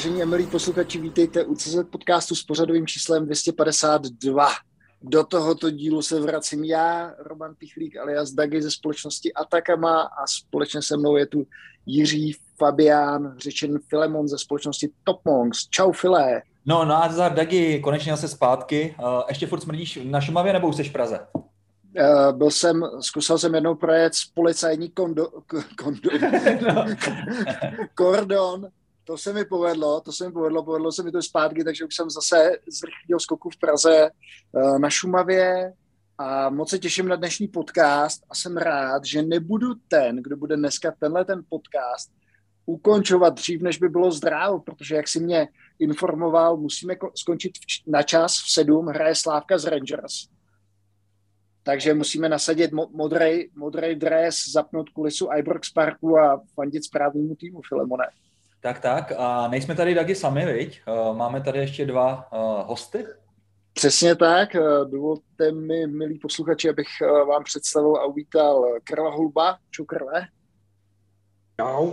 Vážení a milí posluchači, vítejte u CZ podcastu s pořadovým číslem 252. Do tohoto dílu se vracím já, Roman Pichlík alias Dagi ze společnosti Atakama a společně se mnou je tu Jiří Fabián, řečen Filemon ze společnosti Top Monks. Čau Filé. No, no a za Dagi, konečně zase zpátky. Ještě furt smrdíš na Šumavě nebo už jsi v Praze? Uh, byl jsem, zkusil jsem jednou projet policajní kondo, kondo, no. kordon to se mi povedlo, to se mi povedlo, povedlo se mi to zpátky, takže už jsem zase z rychlého skoku v Praze eh, na Šumavě a moc se těším na dnešní podcast a jsem rád, že nebudu ten, kdo bude dneska tenhle ten podcast ukončovat dřív, než by bylo zdrávo, protože jak si mě informoval, musíme skončit na čas v sedm, hraje Slávka z Rangers. Takže musíme nasadit modrý, modrý dres, zapnout kulisu Ibrox Parku a fandit správnému týmu, Filemone. Tak, tak. A nejsme tady Dagi sami, viď? Eh, máme tady ještě dva uh, hosty. Přesně tak. Eh, dovolte mi, milí posluchači, abych vám představil a uvítal Karla Hulba. Čau, Karle. Čau.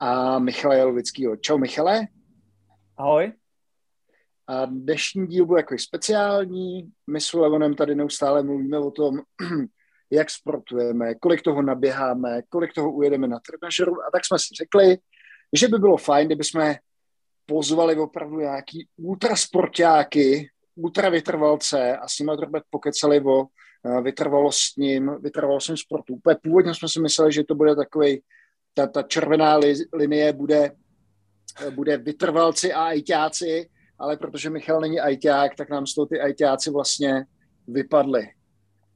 A Michala Jalovického. Čau, Michale. Ahoj. A dnešní díl bude jako speciální. My s Levonem tady neustále mluvíme o tom, jak sportujeme, kolik toho naběháme, kolik toho ujedeme na trenažeru a tak jsme si řekli, že by bylo fajn, kdyby jsme pozvali opravdu nějaký ultrasportáky, ultravytrvalce a s nimi trochu pokecali o eh, vytrvalostním, vytrvalostním sportu. Úplně původně jsme si mysleli, že to bude takový, ta, ta červená li, linie bude, eh, bude vytrvalci a ajťáci, ale protože Michal není ajťák, tak nám z toho ty ajťáci vlastně vypadly.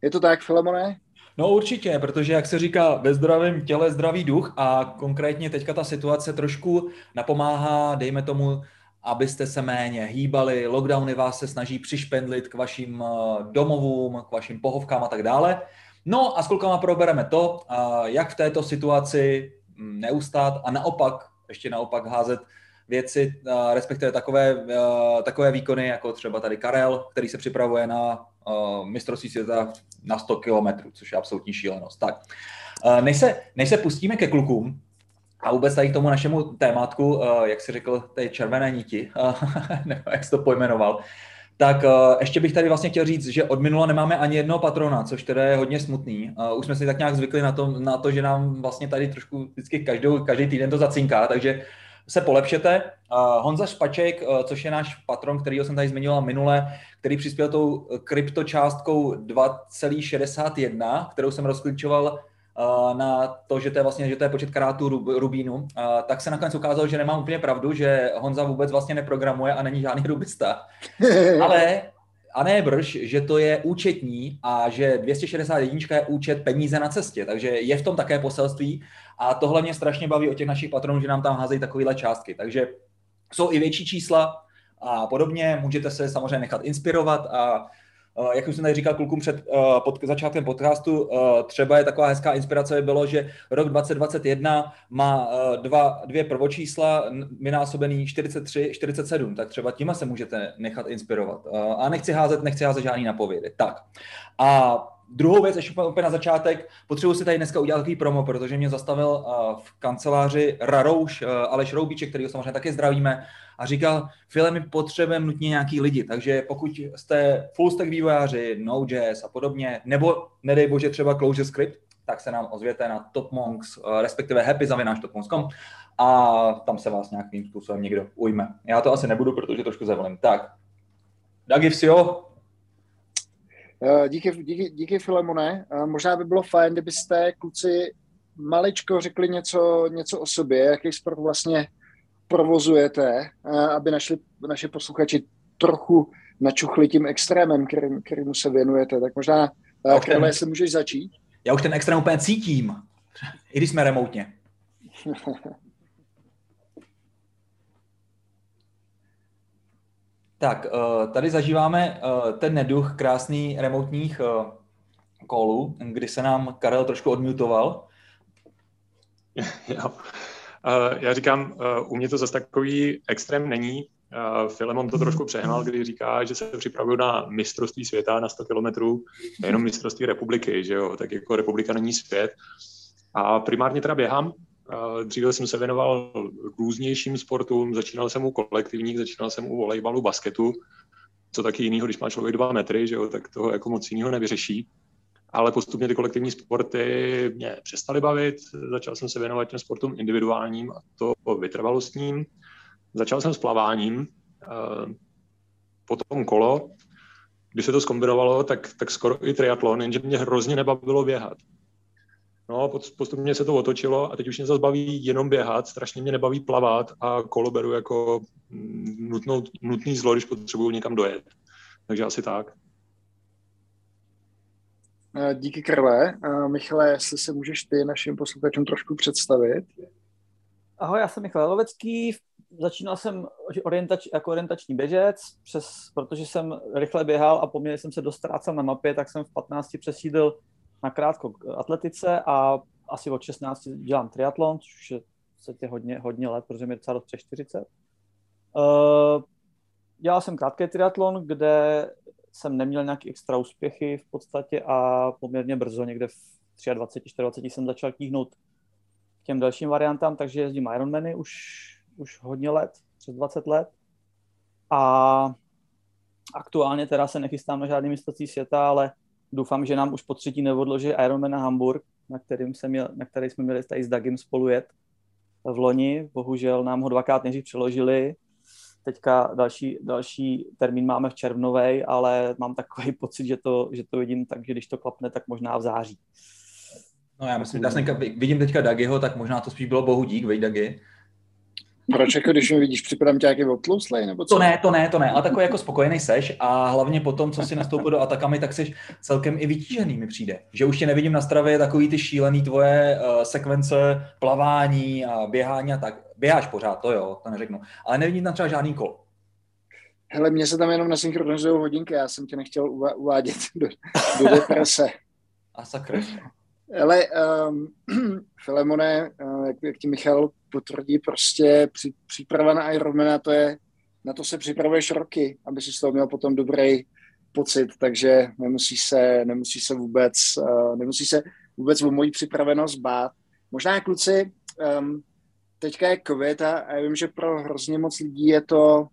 Je to tak, Filemone? No určitě, protože jak se říká, ve zdravém těle zdravý duch a konkrétně teďka ta situace trošku napomáhá, dejme tomu, abyste se méně hýbali, lockdowny vás se snaží přišpendlit k vašim eh, domovům, k vašim pohovkám a tak dále. No a s klukama probereme to, jak v této situaci hm, neustát a naopak, ještě naopak házet věci, respektive takové, takové výkony, jako třeba tady Karel, který se připravuje na mistrovství světa na 100 km, což je absolutní šílenost. Tak, než se, než se pustíme ke klukům, a vůbec tady k tomu našemu tématku, jak si řekl, té červené niti, nebo jak jsi to pojmenoval, tak ještě bych tady vlastně chtěl říct, že od minula nemáme ani jednoho patrona, což teda je hodně smutný. Už jsme si tak nějak zvykli na to, na to že nám vlastně tady trošku vždycky každou, každý týden to zacinká, takže se polepšete. Honza Špaček, eh, což je náš patron, který jsem tady zmiňoval minule, který přispěl tou kryptočástkou 2,61, kterou jsem rozklíčoval eh, na to, že to je vlastně že to je počet karátů rubínu, eh, tak se nakonec ukázalo, že nemám úplně pravdu, že Honza vůbec vlastně neprogramuje a není žádný rubista. Ale a ne brž, že to je účetní a že 261 je účet peníze na cestě, takže je v tom také poselství a tohle mě strašně baví o těch našich patronů, že nám tam házejí takovéhle částky. Takže jsou i větší čísla a podobně. Můžete se samozřejmě nechat inspirovat a jak už jsem tady říkal klukům před pod, začátkem podcastu, třeba je taková hezká inspirace by bylo, že rok 2021 má dva, dvě prvočísla vynásobený 43, 47, tak třeba tím se můžete nechat inspirovat. A nechci házet, nechci házet žádný napovědy. Tak. A Druhou věc, ještě úplně na začátek, potřebuji si tady dneska udělat takový promo, protože mě zastavil uh, v kanceláři Rarouš uh, Aleš Roubíček, který samozřejmě taky zdravíme, a říkal, File, my potřebujeme nutně nějaký lidi, takže pokud jste full stack vývojáři, Node.js a podobně, nebo nedej bože třeba Clojure Script, tak se nám ozvěte na TopMonks, uh, respektive happy topmonks.com a tam se vás nějakým způsobem někdo ujme. Já to asi nebudu, protože trošku zavolím. Tak, Dagi Vsio, Eh, díky, díky, díky Filemone. Eh, možná by bylo fajn, kdybyste kluci maličko řekli něco, něco o sobě, jaký sport vlastně provozujete, eh, aby našli, naše posluchači trochu načuchli tím extrémem, kterým, kterému se věnujete. Tak možná, Karle, jestli můžeš začít. Já už ten extrém úplně cítím, i když jsme remotně. Tak, eh, tady zažíváme eh, ten neduch krásný remotních kolů, eh, kdy se nám Karel trošku odmutoval. Jo. Já říkám, u mě to zase takový extrém není. Filemon to trošku přehnal, kdy říká, že se připravují na mistrovství světa na 100 kilometrů, jenom mistrovství republiky, že jo, tak jako republika není svět. A primárně teda běhám, Dříve jsem se věnoval různějším sportům, začínal jsem u kolektivních, začínal jsem u volejbalu, basketu, co taky jiného, když má člověk dva metry, že jo, tak toho jako moc jiného nevyřeší. Ale postupně ty kolektivní sporty mě přestaly bavit, začal jsem se věnovat těm sportům individuálním a to vytrvalostním. Začal jsem s plaváním, potom kolo, když se to skombinovalo, tak, tak skoro i triatlon, jenže mě hrozně nebavilo běhat. No, postupně se to otočilo a teď už mě zase baví jenom běhat, strašně mě nebaví plavat a kolo beru jako mm, nutnou, nutný zlo, když potřebuju někam dojet. Takže asi tak. Díky krve. Michale, jestli se můžeš ty našim posluchačům trošku představit. Ahoj, já jsem Michal Lovecký. Začínal jsem orientač, jako orientační běžec, přes, protože jsem rychle běhal a poměrně jsem se dostrácel na mapě, tak jsem v 15 přesídl na krátko k atletice a asi od 16 dělám triatlon, což je v hodně, hodně let, protože mi docela přes 40. Uh, dělal jsem krátký triatlon, kde jsem neměl nějaké extra úspěchy v podstatě a poměrně brzo, někde v 23, 24 jsem začal tíhnout k těm dalším variantám, takže jezdím Ironmany už, už hodně let, přes 20 let. A aktuálně teda se nechystám na žádný mistrovství světa, ale doufám, že nám už po třetí neodloží Ironman na Hamburg, na, kterým jsem měl, na který jsme měli tady s Dagim spolu jet v loni. Bohužel nám ho dvakrát nejdřív přeložili. Teďka další, další termín máme v červnovej, ale mám takový pocit, že to, že to vidím tak, že když to klapne, tak možná v září. No já myslím, já vidím teďka Dagiho, tak možná to spíš bylo bohu dík, vej Dagi. Proč jako když mi vidíš, připadám tě nějaký obtlouslej, nebo co? To ne, to ne, to ne, ale takový jako spokojený seš a hlavně potom, co si nastoupil do Atakami, tak seš celkem i vytížený mi přijde. Že už tě nevidím na stravě takový ty šílený tvoje uh, sekvence plavání a běhání a tak. Běháš pořád, to jo, to neřeknu. Ale nevidím tam třeba žádný kol. Hele, mě se tam jenom nasynchronizují hodinky, já jsem tě nechtěl uvádět do, do deprese. A sakry. Ale um, Filemone, uh, jak, jak ti Michal potvrdí, prostě při, příprava na Ironmana, to je, na to se připravuješ roky, aby si z toho měl potom dobrý pocit, takže nemusí se, nemusí se vůbec, uh, nemusí se vůbec o moji připravenost bát. Možná kluci, um, teďka je covid a, já vím, že pro hrozně moc lidí je to,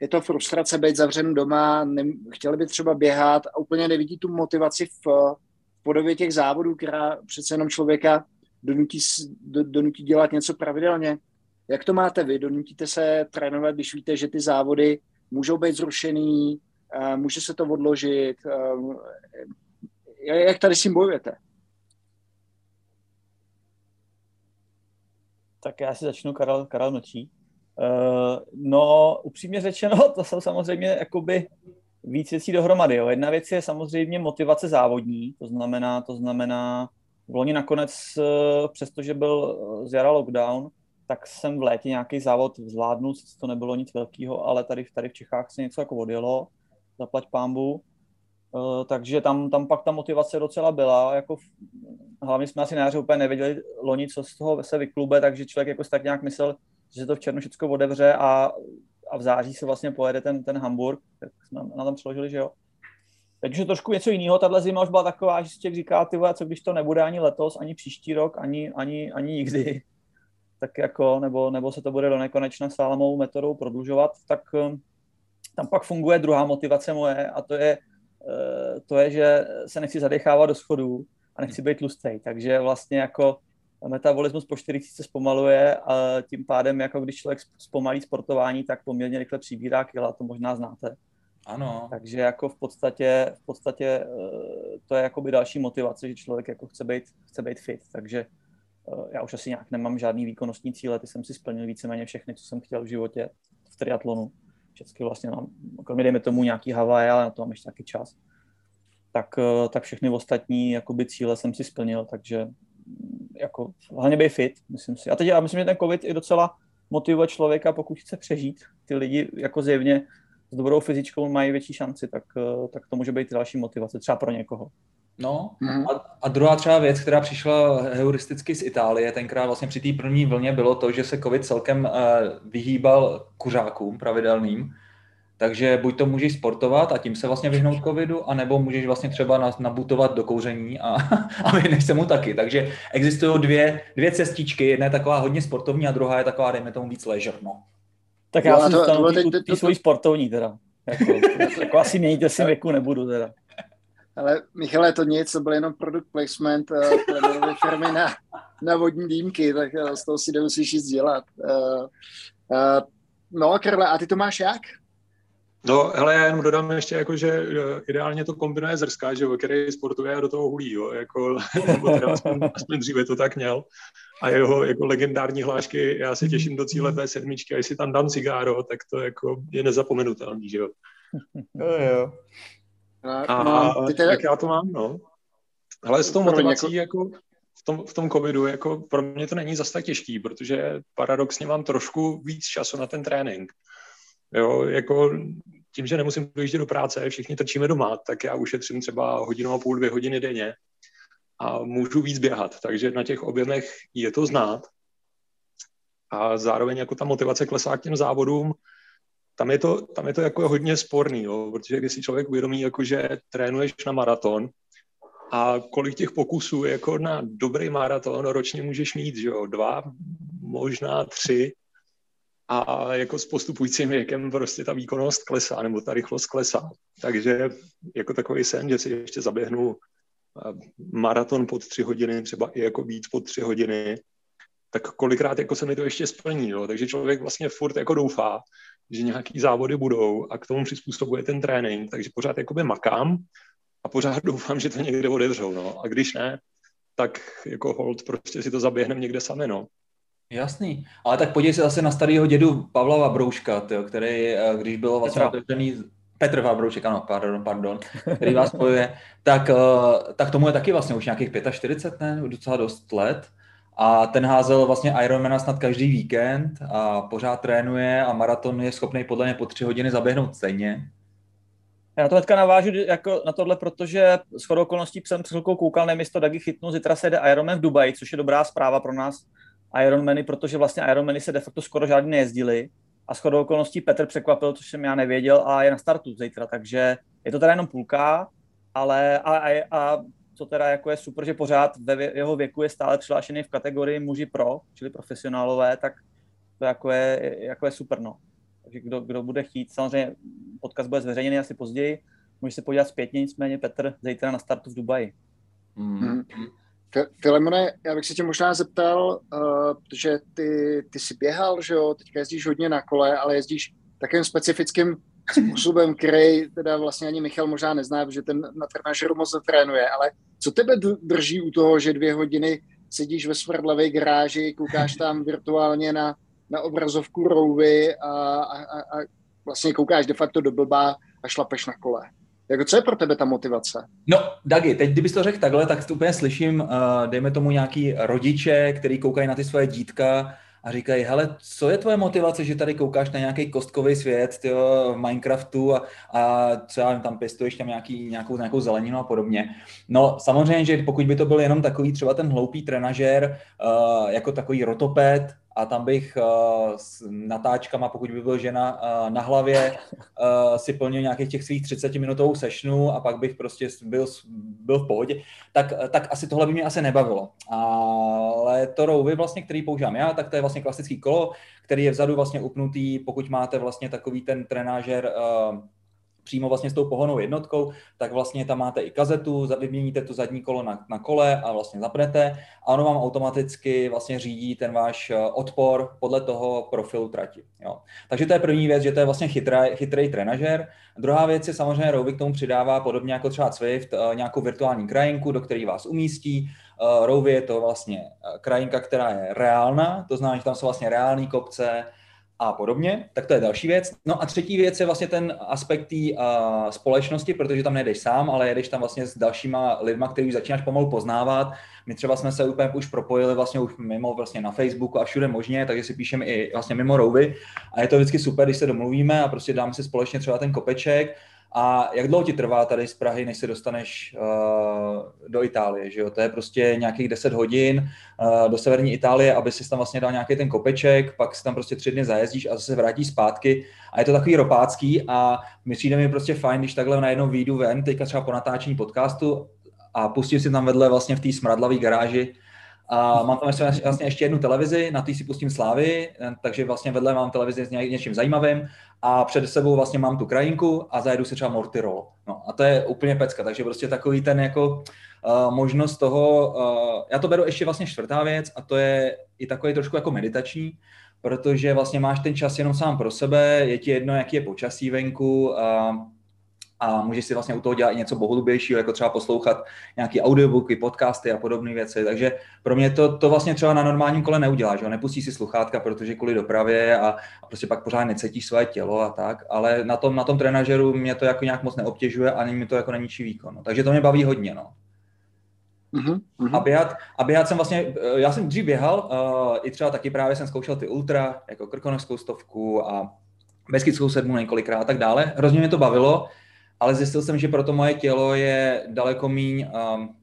je to frustrace být zavřen doma, ne, chtěli by třeba běhat a úplně nevidí tu motivaci v, podobě těch závodů, která přece jenom člověka donutí, donutí dělat něco pravidelně. Jak to máte vy? Donutíte se trénovat, když víte, že ty závody můžou být zrušený, může se to odložit? Jak tady s tím bojujete? Tak já si začnu, Karel, Karel mlčí. Uh, no, upřímně řečeno, to jsou samozřejmě jakoby víc věcí dohromady. Jo. Jedna věc je samozřejmě motivace závodní, to znamená, to znamená, v loni nakonec, eh, přestože byl eh, z jara lockdown, tak jsem v létě nějaký závod zvládnul, to nebylo nic velkého, ale tady, tady v Čechách se něco jako odjelo, zaplať pámbu, Uh, takže tam, tam pak ta motivace docela byla, jako hlavně jsme asi na úplně nevěděli loni, co z toho se vyklube, takže člověk jako tak nějak myslel, že se to v černu všechno odevře a a v září se vlastně pojede ten, ten Hamburg, tak jsme na tom přeložili, že jo. Je trošku něco jiného, tahle zima už byla taková, že si člověk říká, ty vole, co když to nebude ani letos, ani příští rok, ani, ani, ani nikdy, tak jako, nebo, nebo se to bude do nekonečna sálamou metodou prodlužovat, tak um, tam pak funguje druhá motivace moje a to je, uh, to je, že se nechci zadechávat do schodů a nechci být tlustý. Takže vlastně jako metabolismus po 40 se zpomaluje a tím pádem, jako když člověk zpomalí sportování, tak poměrně rychle přibírá kila, to možná znáte. Ano. Takže jako v podstatě, v podstatě eh, to je jakoby další motivace, že člověk jako chce být, chce být fit, takže eh, já už asi nějak nemám žádný výkonnostní cíle, ty jsem si splnil víceméně všechny, co jsem chtěl v životě v triatlonu. Všechny vlastně mám, kromě dejme tomu nějaký Havaj, ale na to mám ještě taky čas. Tak, eh, tak všechny ostatní jakoby cíle jsem si splnil, takže jako hlavně být fit, myslím si. A teď já myslím, že ten covid i docela motivuje člověka, pokud chce přežít. Ty lidi jako zjevně s dobrou fyzičkou mají větší šanci, tak, eh, tak to může být další motivace, třeba pro někoho. No mm. a, a druhá třeba věc, která přišla heuristicky z Itálie, tenkrát vlastně při té první vlně bylo to, že se covid celkem uh, vyhýbal kuřákům pravidelným, takže buď to můžeš sportovat a tím se vlastně vyhnout covidu, anebo můžeš vlastně třeba nabutovat do kouření a, a vyhneš se mu taky. Takže existují dvě, dvě cestičky, jedna je taková hodně sportovní a druhá je taková, dejme tomu, víc leisure. No. Tak já jsem to, to, svojí sportovní teda. Jako, jako asi měníte si věku nebudu teda. Ale Michale, to nic, to byl jenom product placement uh, firmy na, na vodní dýmky, tak uh, z toho si nemusíš nic dělat. Uh, uh, no, Karle, a ty to máš jak? No, hele, já jenom dodám ještě, jako, že ideálně to kombinuje zrska, že který sportuje a do toho hulí, jo, jako, nebo teda aspoň, aspoň dříve to tak měl. A jeho jako legendární hlášky, já se těším do cíle té sedmičky, a jestli tam dám cigáro, tak to jako je nezapomenutelný, že jo. Jo, jo. A, a ty teda... jak já to mám, no. Ale s tou motivací, jako, jako v tom, v tom covidu, jako pro mě to není zase tak těžký, protože paradoxně mám trošku víc času na ten trénink. Jo, jako tím, že nemusím dojíždět do práce, všichni trčíme doma, tak já ušetřím třeba hodinu a půl, dvě hodiny denně a můžu víc běhat. Takže na těch objemech je to znát. A zároveň jako ta motivace klesá k těm závodům, tam je to, tam je to jako hodně sporný, jo, protože když si člověk uvědomí, jako že trénuješ na maraton a kolik těch pokusů jako na dobrý maraton ročně můžeš mít, že jo, dva, možná tři, a jako s postupujícím věkem prostě ta výkonnost klesá, nebo ta rychlost klesá. Takže jako takový sen, že si ještě zaběhnu maraton pod tři hodiny, třeba i jako víc pod tři hodiny, tak kolikrát jako se mi to ještě splní. Jo? Takže člověk vlastně furt jako doufá, že nějaký závody budou a k tomu přizpůsobuje ten trénink, takže pořád jakoby makám a pořád doufám, že to někde odevřou. No. A když ne, tak jako hold prostě si to zaběhneme někde sami. No. Jasný, ale tak podívej se zase na starého dědu Pavla Vabrouška, tyjo, který, eh, když bylo vlastně otevřený, Petr Vabroušek, ano, pardon, pardon, který vás spojuje, tak, eh, tak tomu je taky vlastně už nějakých 45, ne, docela dost let. A ten házel vlastně Ironmana snad každý víkend a pořád trénuje a maraton je schopný podle mě po tři hodiny zaběhnout stejně. Já to hnedka navážu jako na tohle, protože s chodou okolností jsem před chvilkou koukal, nevím, jestli to Dagi chytnu, zítra se jde Ironman v Dubaji, což je dobrá zpráva pro nás Ironmany, protože vlastně Ironmany se de facto skoro žádný nejezdili a s chodou okolností Petr překvapil, což jsem já nevěděl a je na startu zítra, takže je to teda jenom půlka, ale a, a, a co teda jako je super, že pořád ve jeho věku je stále přihlášený v kategorii muži pro, čili profesionálové, tak to jako je, jako je super, no. Takže kdo, kdo bude chtít, samozřejmě podcast bude zveřejněný asi později, může se podívat zpětně, nicméně Petr zítra na startu v Dubaji. Mm. Filemone, já bych se tě možná zeptal, uh, protože ty, ty jsi běhal, že jo, teďka jezdíš hodně na kole, ale jezdíš takým specifickým způsobem, který teda vlastně ani Michal možná nezná, protože ten na trenažeru moc netrénuje, ale co tebe drží u toho, že dvě hodiny sedíš ve smrdlavé garáži, koukáš tam virtuálně na, na obrazovku rouvy a, a, a vlastně koukáš de facto do blbá a šlapeš na kole. Jako, co je pro tebe ta motivace? No, Dagi, teď kdybys to řekl takhle, tak to úplně slyším, uh, dejme tomu nějaký rodiče, který koukají na ty svoje dítka a říkají, hele, co je tvoje motivace, že tady koukáš na nějaký kostkový svět tyjo, v Minecraftu a, a třeba tam pěstuješ tam nějaký, nějakou, nějakou zeleninu a podobně. No samozřejmě, že pokud by to byl jenom takový třeba ten hloupý trenažér, uh, jako takový rotoped, a tam bych uh, s natáčkama, pokud by byl žena uh, na hlavě, uh, si plnil nějakých těch svých 30 minutovou sešnu a pak bych prostě byl, byl v pohodě, tak, tak asi tohle by mě asi nebavilo. Ale to rouvy vlastně, který používám já, tak to je vlastně klasický kolo, který je vzadu vlastně upnutý, pokud máte vlastně takový ten trenážer uh, přímo vlastně s tou pohonou jednotkou, tak vlastně tam máte i kazetu, vyměníte tu zadní kolo na, na kole a vlastně zapnete a ono vám automaticky vlastně řídí ten váš eh, odpor podle toho profilu trati. Jo. Takže to je první věc, že to je vlastně chytrý, chytrý trenažer. Druhá věc je samozřejmě Rovi k tomu přidává podobně jako třeba Swift eh, nějakou virtuální krajinku, do které vás umístí. Eh, Rovi je to vlastně krajinka, která je reálná, to znamená, že tam jsou vlastně reální kopce, a podobně, tak to je další věc. No a třetí věc je vlastně ten aspekt té uh, společnosti, protože tam nejdeš sám, ale jedeš tam vlastně s dalšíma lidma, který už začínáš pomalu poznávat. My třeba jsme se úplně už propojili vlastně už mimo vlastně na Facebooku a všude možně, takže si píšeme i vlastně mimo rouvy a je to vždycky super, když se domluvíme a prostě dáme si společně třeba ten kopeček A jak dlouho ti trvá tady z Prahy, než se dostaneš uh, do Itálie, že jo? To je prostě nějakých 10 hodin uh, do severní Itálie, aby si tam vlastně dal nějaký ten kopeček, pak si tam prostě tři dny zajezdíš a zase vrátíš zpátky. A je to takový ropácký a mi přijde mi prostě fajn, když takhle najednou výjdu ven, teďka třeba po natáčení podcastu a pustím si tam vedle vlastně v té smradlavé garáži a mám tam ještě, vlastně ještě jednu televizi, na té si pustím Slávy, takže vlastně vedle mám televizi s něčím zajímavým a před sebou vlastně mám tu krajinku a zajedu si třeba Mortirol. No a to je úplně pecka, takže prostě takový ten jako uh, možnost toho, uh, já to beru ještě vlastně čtvrtá věc a to je i takový trošku jako meditační, protože vlastně máš ten čas jenom sám pro sebe, je ti jedno, jaký je počasí venku, uh, a můžeš si vlastně u toho dělat i něco bohulubějšího, jako třeba poslouchat nějaké audiobooky, podcasty a podobné věci. Takže pro mě to, to vlastně třeba na normálním kole neuděláš, že? nepustí si sluchátka, protože kvůli dopravě a, a prostě pak pořád necítíš své tělo a tak, ale na tom, na tom trenažeru mě to jako nějak moc neobtěžuje a mi to jako na ničí výkon. No. Takže to mě baví hodně. No. Uh-huh, uh-huh. A, běhat, a běhat jsem vlastně, eh, já jsem dřív běhal, uh, i třeba taky právě jsem zkoušel ty ultra, jako krkonožskou stovku a Beskidskou sedmu několikrát a tak dále. Hrozně mě to bavilo, ale zjistil jsem, že pro to moje tělo je daleko míň, um,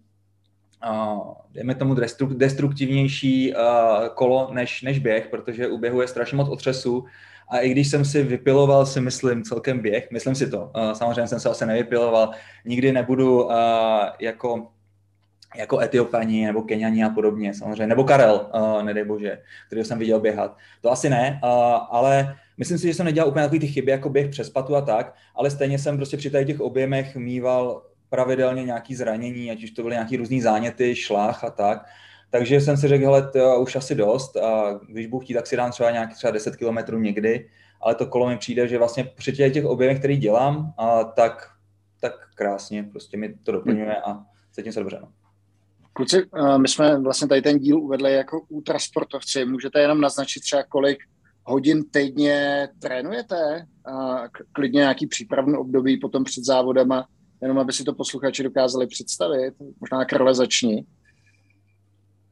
uh, dejme tomu destruktivnější uh, kolo než, než běh, protože u běhu je strašně moc otřesu. A i když jsem si vypiloval, si myslím, celkem běh, myslím si to, uh, samozřejmě jsem se asi nevypiloval, nikdy nebudu uh, jako jako Etiopani nebo Keniani a podobně samozřejmě, nebo Karel, uh, nedej bože, který jsem viděl běhat. To asi ne, uh, ale Myslím si, že jsem nedělal úplně takový ty chyby, jako běh přes patu a tak, ale stejně jsem prostě při těch objemech mýval pravidelně nějaký zranění, ať už to byly nějaký různý záněty, šlách a tak. Takže jsem si řekl, hele, to už asi dost a když budu chtít, tak si dám třeba nějaký třeba 10 kilometrů někdy, ale to kolo mi přijde, že vlastně při těch objemech, který dělám, a tak, tak krásně, prostě mi to doplňuje a cítím se dobře. No. Kluci, my jsme vlastně tady ten díl uvedli jako ultrasportovci. Můžete jenom naznačit třeba, kolik hodin týdně trénujete? A klidně nějaký přípravný období potom před závodem a jenom aby si to posluchači dokázali představit. Možná Karle začni.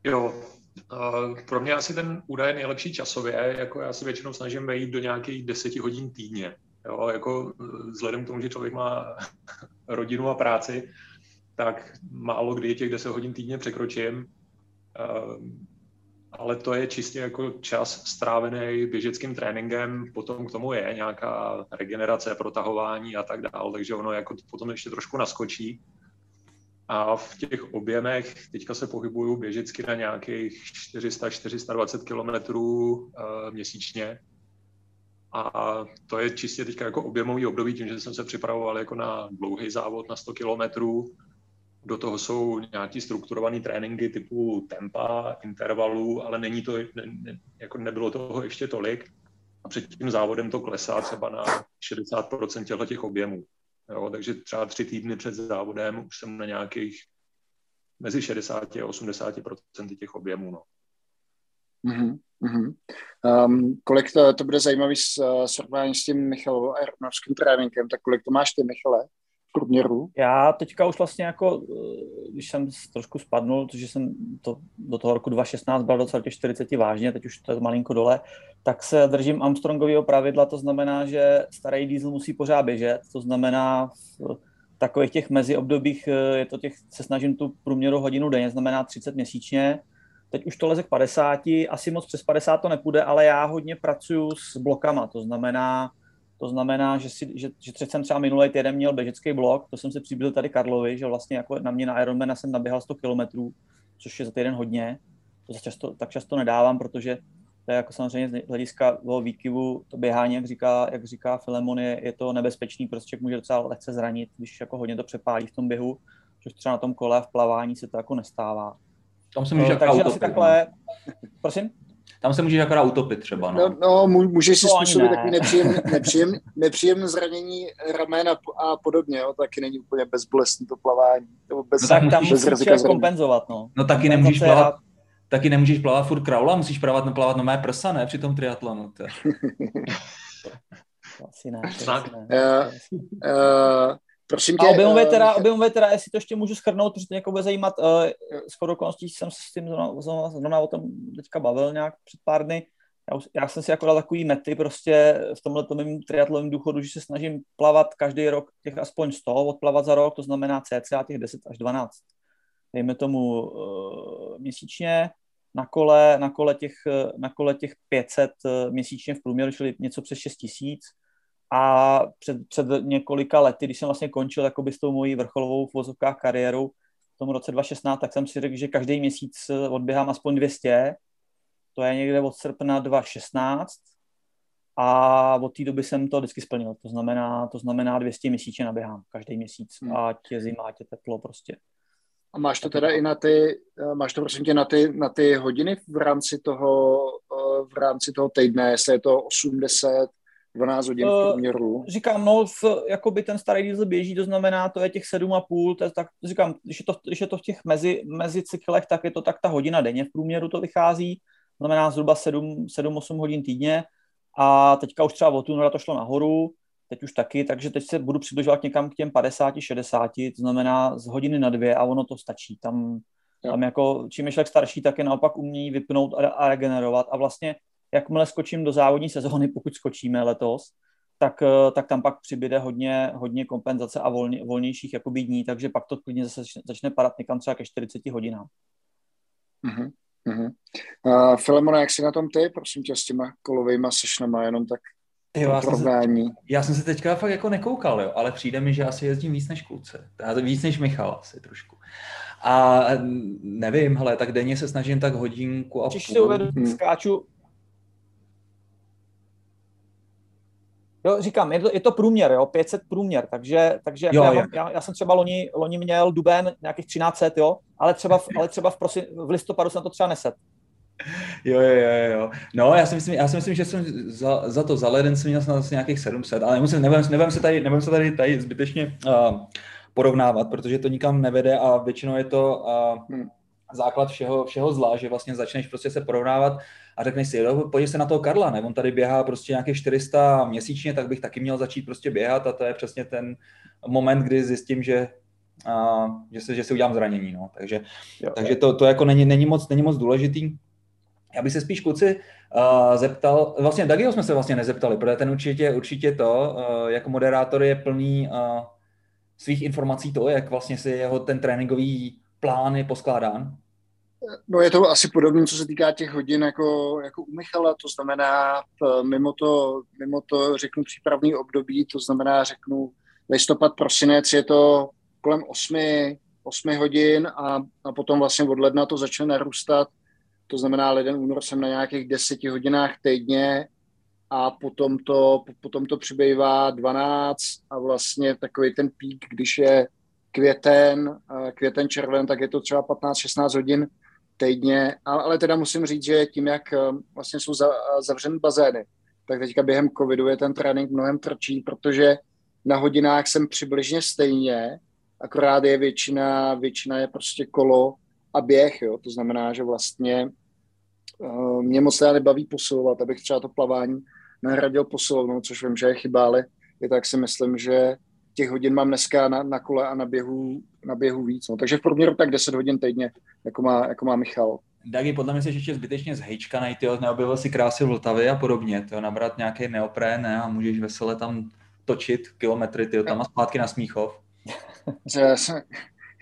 Jo, pro mě asi ten údaj je nejlepší časově, jako já si většinou snažím vejít do nějakých deseti hodin týdně. Jo, jako vzhledem k tomu, že člověk má rodinu a práci, tak málo kdy těch 10 hodin týdně překročím ale to je čistě jako čas strávený běžeckým tréninkem, potom k tomu je nějaká regenerace, protahování a tak dále, takže ono jako potom ještě trošku naskočí. A v těch objemech teďka se pohybuju běžecky na nějakých 400-420 km uh, měsíčně. A to je čistě teďka jako objemový období, tím, že jsem se připravoval jako na dlouhý závod na 100 kilometrů, do toho jsou nějaký strukturované tréninky typu tempa, intervalů, ale není to, ne, ne, jako nebylo toho ještě tolik. A před tím závodem to klesá třeba na 60% těchto těch objemů. Jo, takže třeba tři týdny před závodem už jsem na nějakých mezi 60 a 80% těch objemů. No. Mm-hmm. Um, kolik to, to bude zajímavý s, srovnání s tím Michalovým aeronovským tréninkem, tak kolik to máš ty, Michale? Průměru? Já teďka už vlastně jako, eh, když jsem trošku spadnul, protože jsem to do toho roku 2016 byl docela těch 40 vážně, teď už to je malinko dole, tak se držím Armstrongového pravidla, to znamená, že starý diesel musí pořád běžet, to znamená v takových těch meziobdobích eh, je to těch, se snažím tu průměru hodinu denně, znamená 30 měsíčně, teď už to leze k 50, asi moc přes 50 to nepůjde, ale já hodně pracuju s blokama, to znamená, to znamená, že, si, že, že jsem třeba minulý týden měl běžecký blok, to jsem si přibyl tady Karlovi, že vlastně jako na mě na Ironmana jsem naběhal 100 km, což je za týden hodně. To často, tak často nedávám, protože to je jako samozřejmě z hlediska toho výkyvu, to běhání, jak říká, jak říká Filemon, je, je to nebezpečný, prostě může docela lehce zranit, když jako hodně to přepálí v tom běhu, což třeba na tom kole v plavání se to jako nestává. Tam se může uh, takže asi takhle, prosím? Tam se můžeš akorát utopit třeba. No, no, no můžeš si způsobit takový nepříjemný, nepříjemný, nepříjemný zranění ramena a podobně, jo, taky není úplně bezbolestný to plavání. To bez, no, tak tam bez musíš kompenzovat, no. No taky nemůžeš plavat, taky nemůžeš plavat furt kraula, musíš plavat, no, plavat na mé prsa, ne, při tom triatlonu. To. asi ne. Asi ne. Uh, uh, Prosím tě, a objemové teda, objemové teda, jestli to ještě můžu schrnout, protože to někoho bude zajímat, uh, s okolností jsem se s tím zrovna, zrovna o tom teďka bavil nějak před pár dny, já, já jsem si jako dal takový mety prostě v tomhle mém triatlovém důchodu, že se snažím plavat každý rok těch aspoň 100, odplavat za rok, to znamená cca těch 10 až 12. Dejme tomu uh, měsíčně, na kole, na kole, těch, na kole těch 500 uh, měsíčně v průměru, čili něco přes 6 tisíc. A před, před několika lety, když jsem vlastně končil jakoby s tou mojí vrcholovou v vozovkách kariéru v tom roce 2016, tak jsem si řekl, že každý měsíc uh, odběhám aspoň 200 to je někde od srpna 2016 a od té doby jsem to vždycky splnil. To znamená, to znamená 200 měsíčně naběhám každý měsíc, hmm. ať je zima, ať je teplo prostě. A máš to teda i na ty, eh, máš to prosím tě na ty, na ty hodiny v rámci toho, eh, v rámci toho týdne, jestli je to 80, 12 hodin v eh, průměru? Říkám, no, v, jakoby ten starý diesel běží, to znamená, to je těch 7,5, to je, tak říkám, když je to, když je to v těch mezi, mezi cyklech, tak je to tak ta hodina denně v průměru to vychází znamená zhruba 7-8 hodin týdně a teďka už třeba od února to šlo nahoru, teď už taky, takže teď se budu přibližovat někam k těm 50-60, to znamená z hodiny na dvě a ono to stačí. Tam, tam jako, čím je člověk starší, tak je naopak umí vypnout a, a regenerovat a vlastně jakmile skočím do závodní sezóny, pokud skočíme letos, tak, eh, tak tam pak přibyde hodně, hodně kompenzace a volně, volnějších jakoby dní, takže pak to klidně zase začne padat někam třeba ke 40 hodinám. Mm-hmm. Uh-huh. Uh, Filemona, jak jsi na tom ty, prosím tě, s těma kolovými sešnama, jenom tak jo, já, jsem se, já jsem se teďka fakt jako nekoukal, jo, ale přijde mi, že asi jezdím víc než kluce. Víc než Michal asi trošku. A nevím, hele, tak denně se snažím tak hodinku a Když půl. si uvedu, hmm. skáču, Jo, říkám, je to, je to průměr, jo, 500 průměr, takže, takže jo, já, já, já, jsem třeba loni, loni měl duben nějakých 1300, jo, ale třeba, v, ale třeba v, prosi, v listopadu jsem to třeba neset. Jo, jo, jo, jo. No, já si myslím, já si myslím že jsem za, za to, za leden jsem měl snad nějakých 700, ale nemusím, nebudem, nebudem se tady, nebudem se tady, tady zbytečně uh, porovnávat, protože to nikam nevede a většinou je to uh, základ všeho, všeho zla, že vlastně začneš prostě se porovnávat a řekneš si, jo, podívej se na toho Karla, ne? on tady běhá prostě nějaké 400 měsíčně, tak bych taky měl začít prostě běhat a to je přesně ten moment, kdy zjistím, že a, že, se, že si udělám zranění, no. takže, jo, takže to, to jako není, není, moc, není moc důležitý. Já bych se spíš kluci uh, zeptal, vlastně Dagiho jsme se vlastně nezeptali, protože ten určitě, určitě to, uh, jako moderátor je plný uh, svých informací to, jak vlastně si jeho ten tréninkový plán je poskládán. No je to asi podobné, co se týká těch hodin jako, jako u Michala, to znamená mimo to, mimo to řeknu přípravný období, to znamená řeknu listopad, prosinec, je to kolem 8, 8 hodin a, a potom vlastně od ledna to začne narůstat, to znamená leden, únor jsem na nějakých 10 hodinách týdně a potom to, potom to přibývá 12 a vlastně takový ten pík, když je květen, květen, červen, tak je to třeba 15-16 hodin týdně, ale teda musím říct, že tím, jak eh, vlastně jsou zavřené bazény, tak teďka během covidu je ten trénink mnohem trčí, protože na hodinách jsem přibližně stejně, akorát je většina, většina je prostě kolo a běh, jo. to znamená, že vlastně uh, mě moc teda nebaví posilovat, abych třeba to plavání nahradil posilovnou, což vím, že je chyba, ale je tak si myslím, že těch hodin mám dneska na, na kole a na běhu, na běhu víc. No. Takže v průměru tak 10 hodin týdně, jako má, jako má Michal. Dagi, podle mě jsi ještě zbytečně zhejčkanej, ty neobjevil si krásy Vltavy a podobně, tyjo, nabrat nějaký neoprén ne, a můžeš vesele tam točit kilometry, tyjo, tam a zpátky na Smíchov. Já jsem,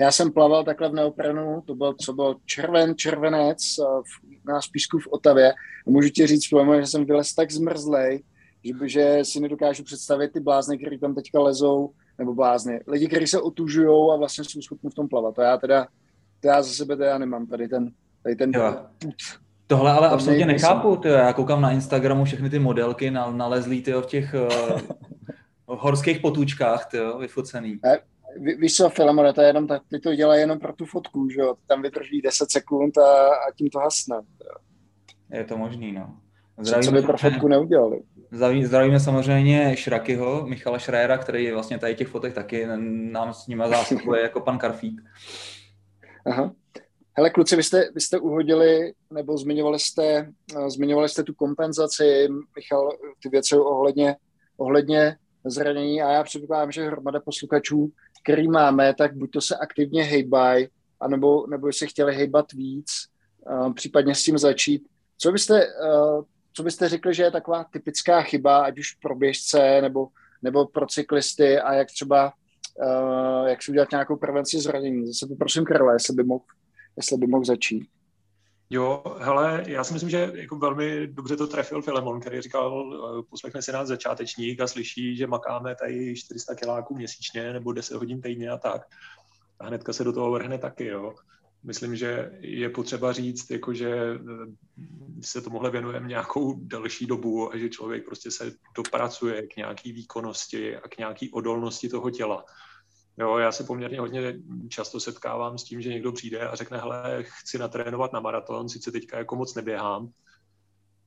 já jsem plaval takhle v neoprenu, to byl, co byl červen, červenec na Spísku v Otavě. A můžu ti říct, že jsem vylez tak zmrzlej, že, že si nedokážu představit ty blázny, které tam teďka lezou, nebo blázny, lidi, kteří se otužují a vlastně jsou schopni v tom plavat. To já teda, to já za sebe teda nemám, tady ten, tady ten put. Tohle ale absolutně nechápu, tyjo. já koukám na Instagramu všechny ty modelky na, nalezlý tyjo, v těch uh, horských potůčkách, tyjo, vyfocený. A, ví, víš co, Filamore, to je jenom tak, ty to dělají jenom pro tu fotku, že jo, tam vydrží 10 sekund a, a tím to hasne. Tyjo. Je to možný, no. Zdravím, co by pro fotku neudělali. Zdravíme samozřejmě Šrakyho, Michala Šrajera, který vlastně tady těch fotek taky nám s nimi zásobuje jako pan Karfík. Aha. Hele, kluci, vy jste, vy jste uhodili, nebo zmiňovali jste, zmiňovali jste tu kompenzaci, Michal, ty věci ohledně, ohledně zranění a já předpokládám, že hromada posluchačů, který máme, tak buď to se aktivně hejbají, anebo, nebo si chtěli hejbat víc, případně s tím začít. Co byste co byste řekli, že je taková typická chyba, ať už pro běžce nebo, nebo pro cyklisty a jak třeba, uh, jak si udělat nějakou prevenci zranění. Zase poprosím Karla, jestli by mohl, jestli by mohl začít. Jo, hele, já si myslím, že jako velmi dobře to trefil Filemon, který říkal, eh, poslechne si nás začátečník a slyší, že makáme tady 400 kiláků měsíčně nebo 10 hodin týdně a tak. A hnedka se do toho vrhne taky, jo. Myslím, že je potřeba říct, jako že eh, se tomuhle věnujeme nějakou delší dobu a že člověk prostě se dopracuje k nějaký výkonnosti a k nějaký odolnosti toho těla. Jo, já se poměrně hodně často setkávám s tím, že někdo přijde a řekne, hele, chci natrénovat na maraton, sice teďka jako moc neběhám,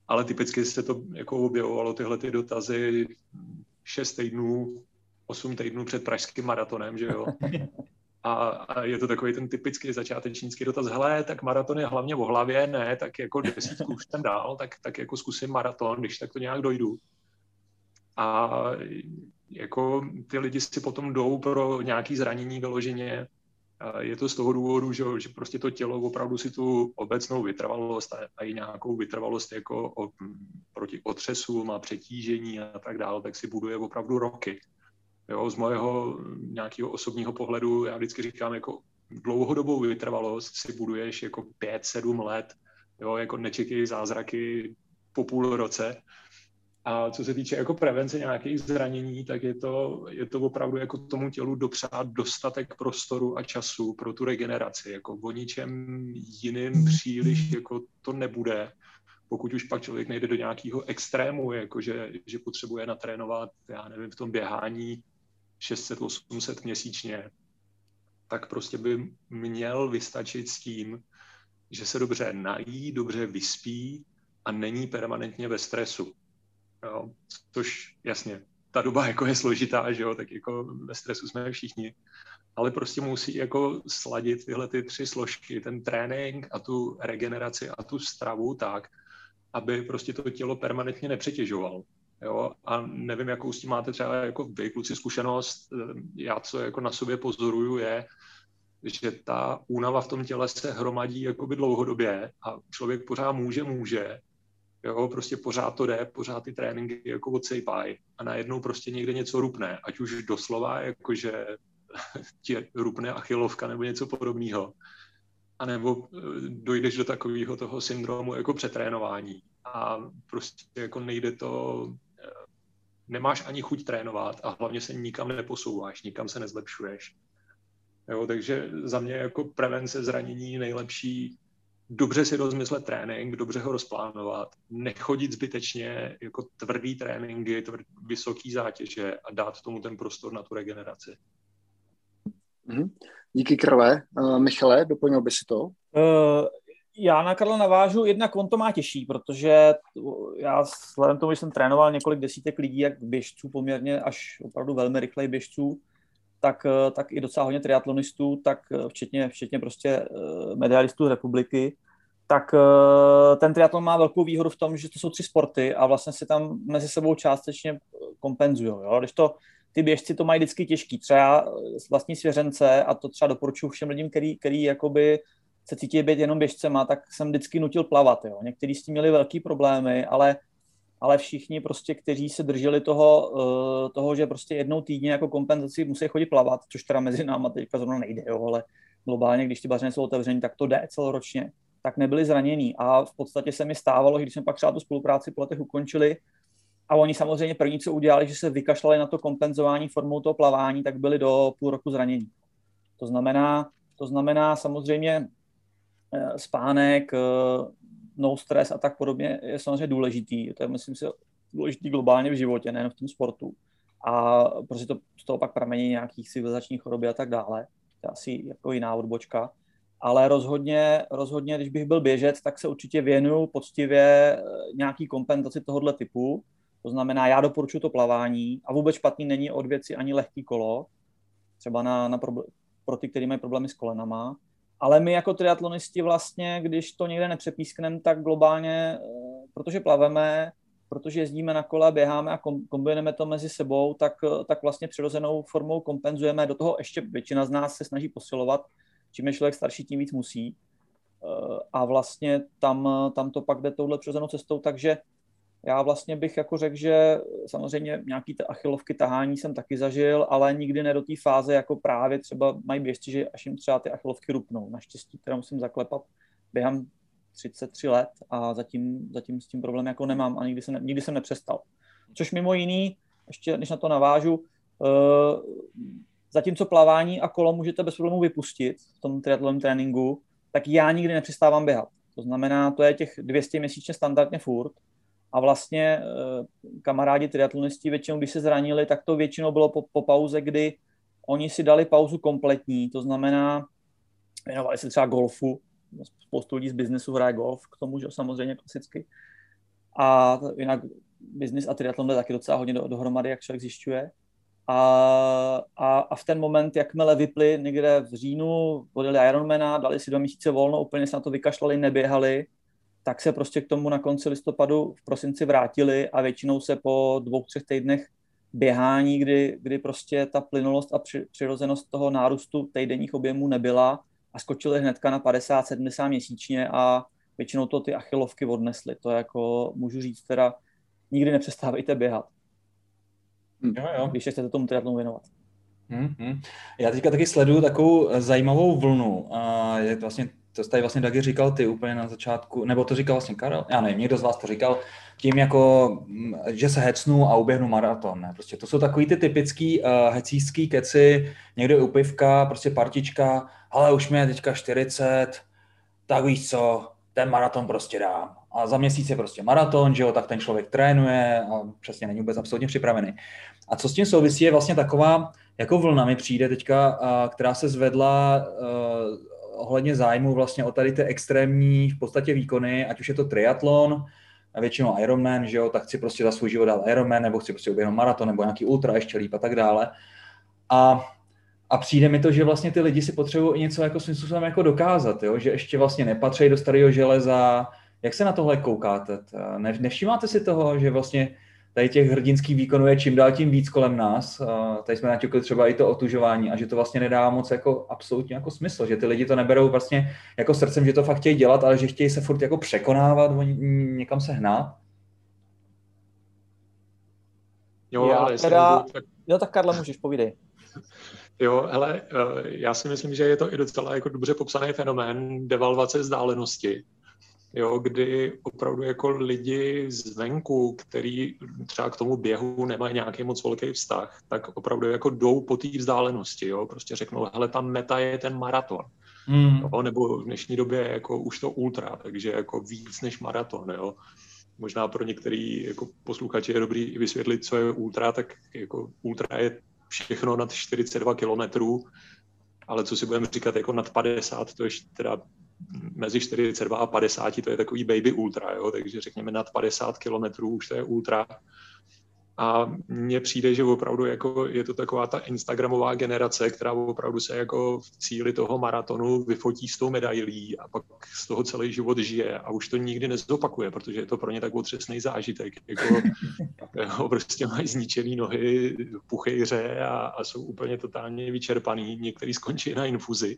ale typicky se to jako objevovalo tyhle ty dotazy 6 týdnů, 8 týdnů před pražským maratonem, že jo. A, a je to takový ten typický začátečnický dotaz, hele, tak maraton je hlavně o hlavě, ne, tak jako desítku už jsem dál, tak, tak jako zkusím maraton, když tak to nějak dojdu. A jako ty lidi si potom jdou pro nějaké zranění vyloženě. Je to z toho důvodu, že, že prostě to tělo opravdu si tu obecnou vytrvalost a i nějakou vytrvalost jako o, proti otřesům a přetížení a tak dále, tak si buduje opravdu roky. Jo, z mojeho nějakého osobního pohledu já vždycky říkám, jako dlouhodobou vytrvalost si buduješ jako 5-7 let, jo, jako nečekej zázraky po půl roce, a co se týče jako prevence nějakých zranění, tak je to, je to opravdu jako tomu tělu dopřát dostatek prostoru a času pro tu regeneraci. Jako o ničem jiným příliš jako to nebude, pokud už pak člověk nejde do nějakého extrému, jako že, že potřebuje natrénovat, já nevím, v tom běhání 600-800 měsíčně, tak prostě by měl vystačit s tím, že se dobře nají, dobře vyspí a není permanentně ve stresu Jo, což jasně, ta doba jako je složitá, že jo, tak jako ve stresu jsme všichni, ale prostě musí jako sladit tyhle ty tři složky, ten trénink a tu regeneraci a tu stravu tak, aby prostě to tělo permanentně nepřetěžoval. Jo? A nevím, jakou s tím máte třeba jako vy, kluci, zkušenost. Já, co jako na sobě pozoruju, je, že ta únava v tom těle se hromadí jakoby dlouhodobě a člověk pořád může, může, Jo, prostě pořád to jde, pořád ty tréninky jako odsejpají a najednou prostě někde něco rupne, ať už doslova, jakože ti rupne achilovka nebo něco podobného, a nebo eh, dojdeš do takového toho syndromu jako přetrénování a prostě jako nejde to, nemáš ani chuť trénovat a hlavně se nikam neposouváš, nikam se nezlepšuješ. Jo, takže za mě jako prevence zranění nejlepší dobře si rozmyslet trénink, dobře ho rozplánovat, nechodit zbytečně jako tvrdý tréninky, tvrdý, vysoký zátěže a dát tomu ten prostor na tu regeneraci. Mm-hmm. Díky krve. Uh, Michale, doplnil by si to? Uh, já na Karla navážu, jedna konto má těžší, protože já vzhledem tomu, že jsem trénoval několik desítek lidí, jak běžců poměrně až opravdu velmi rychlej běžců, tak, eh, tak i docela hodně triatlonistů, tak eh, včetně, včetně prostě eh, medialistů republiky, tak ten triatlon má velkou výhodu v tom, že to jsou tři sporty a vlastně si tam mezi sebou částečně kompenzují. Jo? Když to ty běžci to mají vždycky těžký. Třeba vlastní svěřence, a to třeba doporučuji všem lidem, který, který jakoby se cítí být jenom běžcema, tak jsem vždycky nutil plavat. Jo. Někteří s tím měli velký problémy, ale ale všichni prostě, kteří se drželi toho, uh, toho, že prostě jednou týdně jako kompenzaci musí chodit plavat, což teda mezi náma teďka zrovna nejde, jo, ale globálně, když ty bařeny jsou otevření, tak to jde celoročně, tak nebyli zranění. A v podstatě se mi stávalo, že když jsme pak třeba tu spolupráci po letech ukončili, a oni samozřejmě první, co udělali, že se vykašlali na to kompenzování formou toho plavání, tak byli do půl roku zranění. To znamená, to znamená samozřejmě eh, spánek, eh, no stres a tak podobně je samozřejmě důležitý. To je, myslím si, důležitý globálně v životě, nejen v tom sportu. A prostě to, z toho pak pramení nějakých civilizačních choroby a tak dále. To je asi jako jiná odbočka. Ale rozhodně, rozhodně, když bych byl běžec, tak se určitě věnuju poctivě eh, nějaký kompenzaci tohohle typu. To znamená, já doporučuji to plavání a vůbec špatný není od věci ani lehký kolo, třeba na, na pro, pro ty, kteří mají problémy s kolenama. Ale my jako triatlonisti vlastně, když to někde nepřepískneme, tak globálně, eh, protože plaveme, protože jezdíme na kole, běháme a kombinujeme to mezi sebou, tak, eh, tak vlastně přirozenou formou kompenzujeme. Do toho ještě většina z nás se snaží posilovat. Čím je člověk starší, tím víc musí. Eh, a vlastně tam, tam to pak jde touhle přirozenou cestou, takže Já vlastně bych jako řekl, že samozřejmě nějaký ty achilovky tahání jsem taky zažil, ale nikdy ne do té fáze, jako právě třeba mají běžci, že až jim třeba ty achilovky rupnou. Naštěstí teda musím zaklepat, běhám 33 let a zatím, zatím s tím problém jako nemám a nikdy jsem, nikdy jsem nepřestal. Což mimo jiný, ještě než na to navážu, uh, zatímco plavání a kolo můžete bez problémů vypustit v tom triatlonovém tréninku, tak já nikdy nepřestávám běhat. To znamená, to je těch 200 měsíčně standardně furt a vlastně uh, kamarádi triatlonisti většinou, když se zranili, tak to většinou bylo po, po pauze, kdy oni si dali pauzu kompletní, to znamená, věnovali se třeba golfu, spoustu lidí z biznesu hraje golf, k tomu, že samozřejmě klasicky. A jinak biznis a triatlon jde taky docela hodně do, dohromady, jak člověk zjišťuje. A, a, a, v ten moment, jakmile vypli někde v říjnu, vodili Ironmana, dali si dva měsíce volno, úplně se na to vykašlali, neběhali, tak se prostě k tomu na konci listopadu v prosinci vrátili a většinou se po dvou, třech týdnech běhání, kdy, kdy prostě ta plynulost a při, přirozenost toho nárůstu týdenních objemů nebyla, a skočili hnedka na 50-70 měsíčně a většinou to ty achilovky odnesly. To jako můžu říct teda, nikdy nepřestávejte běhat. Jo, jo. Když chcete tomu triatlonu věnovat. Hmm, Já teďka taky sleduju takovou zajímavou vlnu. A je to vlastně, to tady vlastně Dagi říkal ty úplně na začátku, nebo to říkal vlastně Karel, já nevím, někdo z vás to říkal, tím jako, mm, že se hecnu a uběhnu maraton. Ne? Prostě to jsou takový ty typický uh, hecíský keci, někdo je upivka, prostě partička, ale už mi je teďka 40, tak víš co, ten maraton prostě dám. A za měsíc je prostě maraton, že jo, tak ten člověk trénuje a přesně není vůbec absolutně připravený. A co s tím souvisí, je vlastně taková, jako vlna mi přijde teďka, a, která se zvedla uh, ohledně zájmu vlastně o tady ty extrémní v podstatě výkony, ať už je to triatlon, a většinou Ironman, že jo, tak chci prostě za svůj život dát Ironman, nebo chci prostě uběhnout maraton, nebo nějaký ultra ještě líp a tak dále. A a přijde mi to, že vlastně ty lidi si potřebují něco jako svým způsobem jako dokázat, jo? že ještě vlastně nepatří do starého železa. Jak se na tohle koukáte? Ne, nevšímáte si toho, že vlastně tady těch hrdinských výkonů je čím dál tím víc kolem nás. Tady jsme naťukli třeba i to otužování a že to vlastně nedá moc jako absolutně jako smysl, že ty lidi to neberou vlastně jako srdcem, že to fakt chtějí dělat, ale že chtějí se furt jako překonávat, někam se hnát. Jo, Já ale teda... tak... Jo, tak Karla, můžeš, povídej. Jo, hele, eh, já si myslím, že je to i docela jako dobře popsaný fenomén devalvace vzdálenosti, jo, kdy opravdu jako lidi zvenku, který třeba k tomu běhu nemají nějaký moc velký vztah, tak opravdu jako jdou po té vzdálenosti, jo, prostě řeknou, hele, ta meta je ten maraton, mm. jo, nebo v dnešní době jako už to ultra, takže jako víc než maraton, jo. Možná pro některý jako posluchače je dobrý vysvětlit, co je ultra, tak jako ultra je všechno nad 42 kilometrů, ale co si budeme říkat jako nad 50, to je teda mezi 42 a 50, to je takový baby ultra, jo? takže řekněme nad 50 kilometrů už to je ultra. A mně přijde, že opravdu jako je to taková ta Instagramová generace, která opravdu se jako v cíli toho maratonu vyfotí s tou medailí a pak z toho celý život žije a už to nikdy nezopakuje, protože je to pro ně tak otřesný zážitek. Jako, jo, prostě mají zničený nohy, puchejře a, a jsou úplně totálně vyčerpaný. Některý skončí na infuzi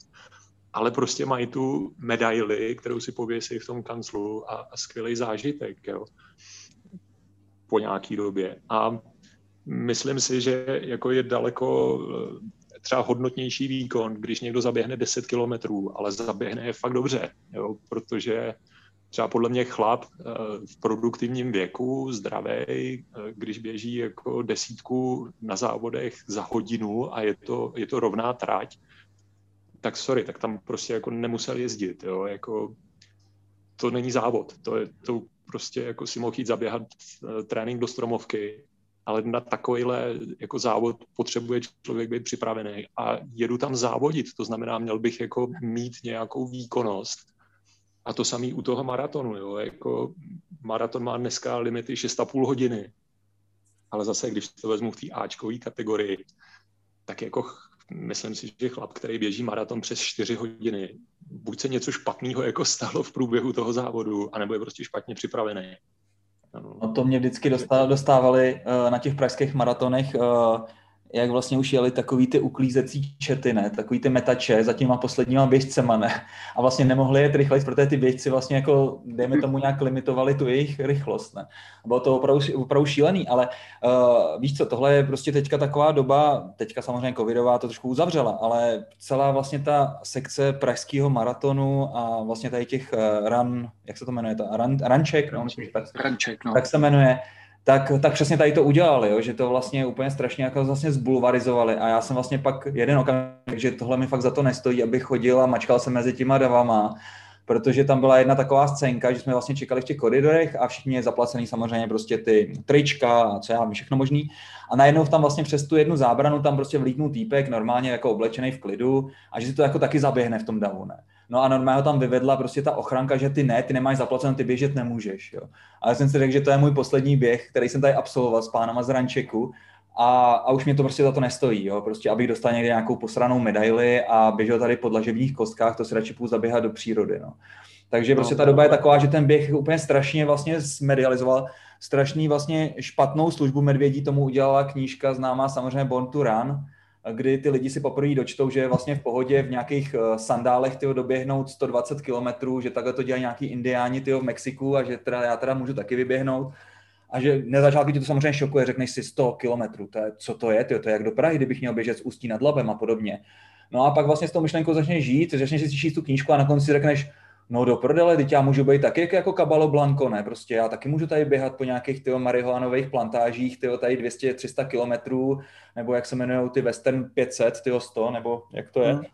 ale prostě mají tu medaili, kterou si pověsí v tom kanclu a, a skvělý zážitek. Jo po nějaký době. A myslím si, že jako je daleko eh, třeba hodnotnější výkon, když někdo zaběhne 10 kilometrů, ale zaběhne je fakt dobře, jo, protože třeba podle mě chlap eh, v produktivním věku, zdravý, eh, když běží jako desítku na závodech za hodinu a je to, je to rovná trať, tak sorry, tak tam prostě jako nemusel jezdit, jo, jako to není závod, to, je, to prostě jako si mohl jít zaběhat eh, trénink do stromovky, ale na takovýhle jako závod potřebuje člověk být připravený a jedu tam závodit, to znamená, měl bych jako mít nějakou výkonnost a to samý u toho maratonu, jo, jako maraton má dneska limity 6,5 hodiny, ale zase, když to vezmu v té Ačkové kategorii, tak jako myslím si, že chlap, který běží maraton přes 4 hodiny, buď se něco špatného jako stalo v průběhu toho závodu, anebo je prostě špatně připravený. No to mě vždycky dostávali uh, na těch pražských maratonech uh, jak vlastně už jeli takový ty uklízecí čety, ne? takový ty metače za těma posledníma běžcema, ne? A vlastně nemohli jet rychleji, protože ty běžci vlastně jako, dejme tomu, nějak limitovali tu jejich rychlost, ne? Bylo to opravdu, opravdu šílený, ale uh, víš co, tohle je prostě teďka taková doba, teďka samozřejmě covidová to trošku uzavřela, ale celá vlastně ta sekce pražského maratonu a vlastně tady těch uh, run, jak se to jmenuje, ta run, runček, no, myslím, tak, runček, no. tak se jmenuje, tak, tak přesně tady to udělali, jo, že to vlastně úplně strašně jako vlastně zbulvarizovali a já jsem vlastně pak jeden okamžik, že tohle mi fakt za to nestojí, abych chodil a mačkal se mezi těma davama, protože tam byla jedna taková scénka, že jsme vlastně čekali v těch koridorech a všichni je zaplacený samozřejmě prostě ty trička a co já vím, všechno možný. A najednou tam vlastně přes tu jednu zábranu tam prostě vlítnul týpek, normálně jako oblečený v klidu a že si to jako taky zaběhne v tom davu, ne? No a normálně tam vyvedla prostě ta ochranka, že ty ne, ty nemáš zaplaceno, ty běžet nemůžeš. Jo. Ale jsem si řekl, že to je můj poslední běh, který jsem tady absolvoval s pánama z Rančeku a, a už mě to prostě za to nestojí, jo. Prostě abych dostal někde nějakou posranou medaili a běžel tady po dlažebních kostkách, to si radši půjdu zaběhat do přírody, no. Takže no, prostě ta doba je taková, že ten běh úplně strašně vlastně zmedializoval, strašný vlastně špatnou službu medvědí tomu udělala knížka známá samozřejmě Born to Run, kdy ty lidi si poprvé dočtou, že je vlastně v pohodě v nějakých eh, sandálech tyho doběhnout 120 kilometrů, že takhle to dělají nějaký indiáni tyho v Mexiku a že teda já teda můžu taky vyběhnout. A že na začátku ti to samozřejmě šokuje, řekneš si 100 kilometrů, to je, co to je, tyjo, to je jak do Prahy, kdybych měl běžet z Ústí nad Labem a podobně. No a pak vlastně s tou myšlenkou začneš žít, začneš si číst tu knížku a na konci si řekneš, No do prdele, teď já můžu být taky jako Cabalo Blanco, ne? Prostě já taky můžu tady běhat po nějakých tyho marihuanových plantážích, tyho tady 200-300 kilometrů, nebo jak se jmenují ty Western 500, tyho 100, nebo jak to je. Hmm.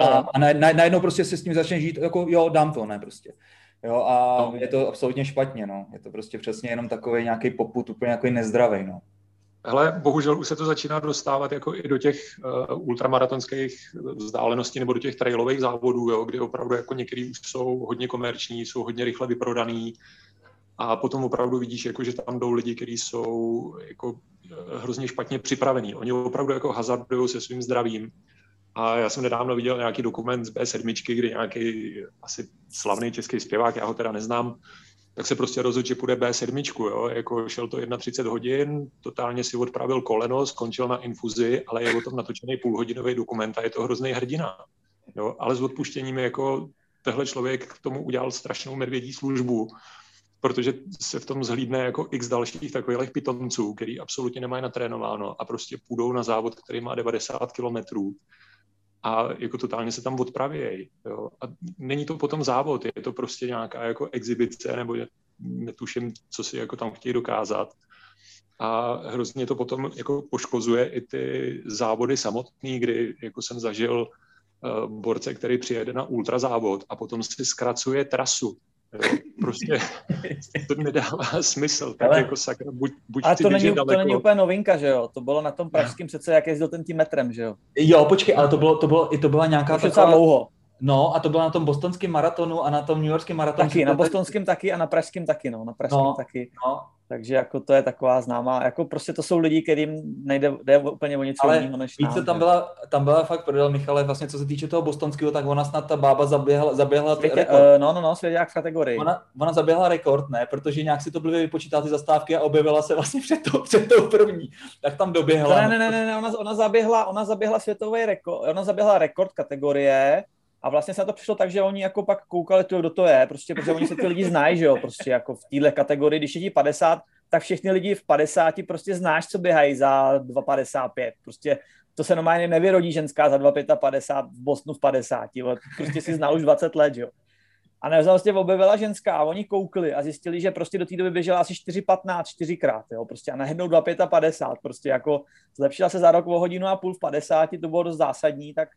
A, a na, na, najednou prostě si s tím začne žít, jako jo, dám to, ne prostě. Jo, a no. je to absolutně špatně, no. Je to prostě přesně jenom takový nějaký poput, úplně nějaký nezdravý, no. Hele, bohužel už se to začíná dostávat jako i do těch uh, ultramaratonských vzdáleností nebo do těch trailových závodů, jo, kdy opravdu jako některý už jsou hodně komerční, jsou hodně rychle vyprodaný a potom opravdu vidíš, jako, že tam jdou lidi, kteří jsou jako eh, hrozně špatně připravení. Oni opravdu jako hazardují se svým zdravím. A já jsem nedávno viděl nějaký dokument z B7, kdy nějaký asi slavný český zpěvák, já ho teda neznám, tak se prostě rozhodl, že půjde B7, jo? jako šel to 31 hodin, totálně si odpravil koleno, skončil na infuzi, ale je o tom natočený půlhodinový dokument a je to hrozný hrdina. Jo? Ale s odpuštěním jako tehle člověk k tomu udělal strašnou medvědí službu, protože se v tom zhlídne jako x dalších takových pitonců, který absolutně nemají natrénováno a prostě půjdou na závod, který má 90 kilometrů a jako totálně se tam odpravějí. A není to potom závod, je to prostě nějaká jako exibice, nebo je, netuším, co si jako tam chtějí dokázat. A hrozně to potom jako poškozuje i ty závody samotný, kdy jako jsem zažil uh, borce, který přijede na ultrazávod a potom si zkracuje trasu Prostě to nedává smysl. Tak Ale, jako sakra, buď, buď ale to není, daleko. to není úplně novinka, že jo? To bylo na tom pražském přece, jak jezdil ten tím metrem, že jo? Jo, počkej, ale to, bylo, to, bylo, to byla nějaká to taková... dlouho. No a to bylo na tom bostonském maratonu a na tom New Yorkském maratonu. Taky, na bostonském taky a na pražském taky, no. Na pražském no, taky. No. Takže jako to je taková známá, jako prostě to jsou lidi, kterým nejde jde úplně o něco jiného než více nám, tam byla, tam byla fakt prodal Michale, vlastně co se týče toho bostonského, tak ona snad ta bába zaběhla, zaběhla Světě, rekord. Uh, no, no, no, svěděk v kategorii. Ona, ona zaběhla rekord, ne, protože nějak si to byly vypočítat ty zastávky a objevila se vlastně před tou, před tou první, tak tam doběhla. Ne, ne, ne, ne, ne ona, ona, zaběhla, ona zaběhla světový rekord, ona zaběhla rekord kategorie, a vlastně se na to přišlo tak, že oni jako pak koukali, kdo to je, prostě, protože oni se ty lidi znají, že jo, prostě jako v téhle kategorii, když je ti 50, tak všichni lidi v 50 prostě znáš, co běhají za 2,55. Prostě to se normálně nevyrodí ženská za 2,55 v Bosnu v 50. Prostě si znal už 20 let, jo. A ne, vlastně objevila ženská a oni koukli a zjistili, že prostě do té doby běžela asi 4,15 čtyřikrát, jo, prostě a najednou 2,55, prostě jako zlepšila se za rok o hodinu a půl v 50, to bylo dost zásadní, tak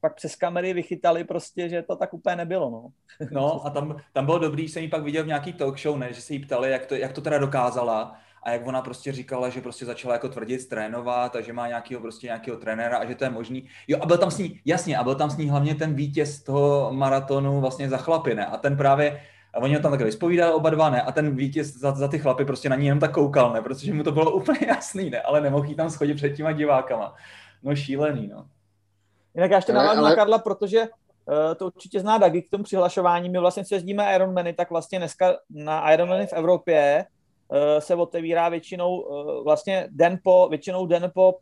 pak přes kamery vychytali prostě, že to tak úplně nebylo, no. No a tam, tam bylo dobrý, jsem ji pak viděl v nějaký talk show, ne, že se jí ptali, jak to, jak to teda dokázala a jak ona prostě říkala, že prostě začala jako tvrdit trénovat a že má nějakého prostě nějakého trenéra a že to je možný. Jo a byl tam s ní, jasně, a byl tam s ní hlavně ten vítěz toho maratonu vlastně za chlapy, ne? A ten právě, a oni ho tam takhle vyspovídali oba dva, ne? A ten vítěz za, za ty chlapy prostě na ní jenom tak koukal, ne? Protože mu to bylo úplně jasný, ne? Ale nemohl jí tam schodit před těma divákama. No šílený, no. Jinak já ještě navážu ale... na Karla, protože uh, to určitě zná Dagi k tomu přihlašování. My vlastně, co jezdíme Ironmany, tak vlastně dneska na Ironmany v Evropě uh, se otevírá většinou uh, vlastně den po, většinou den po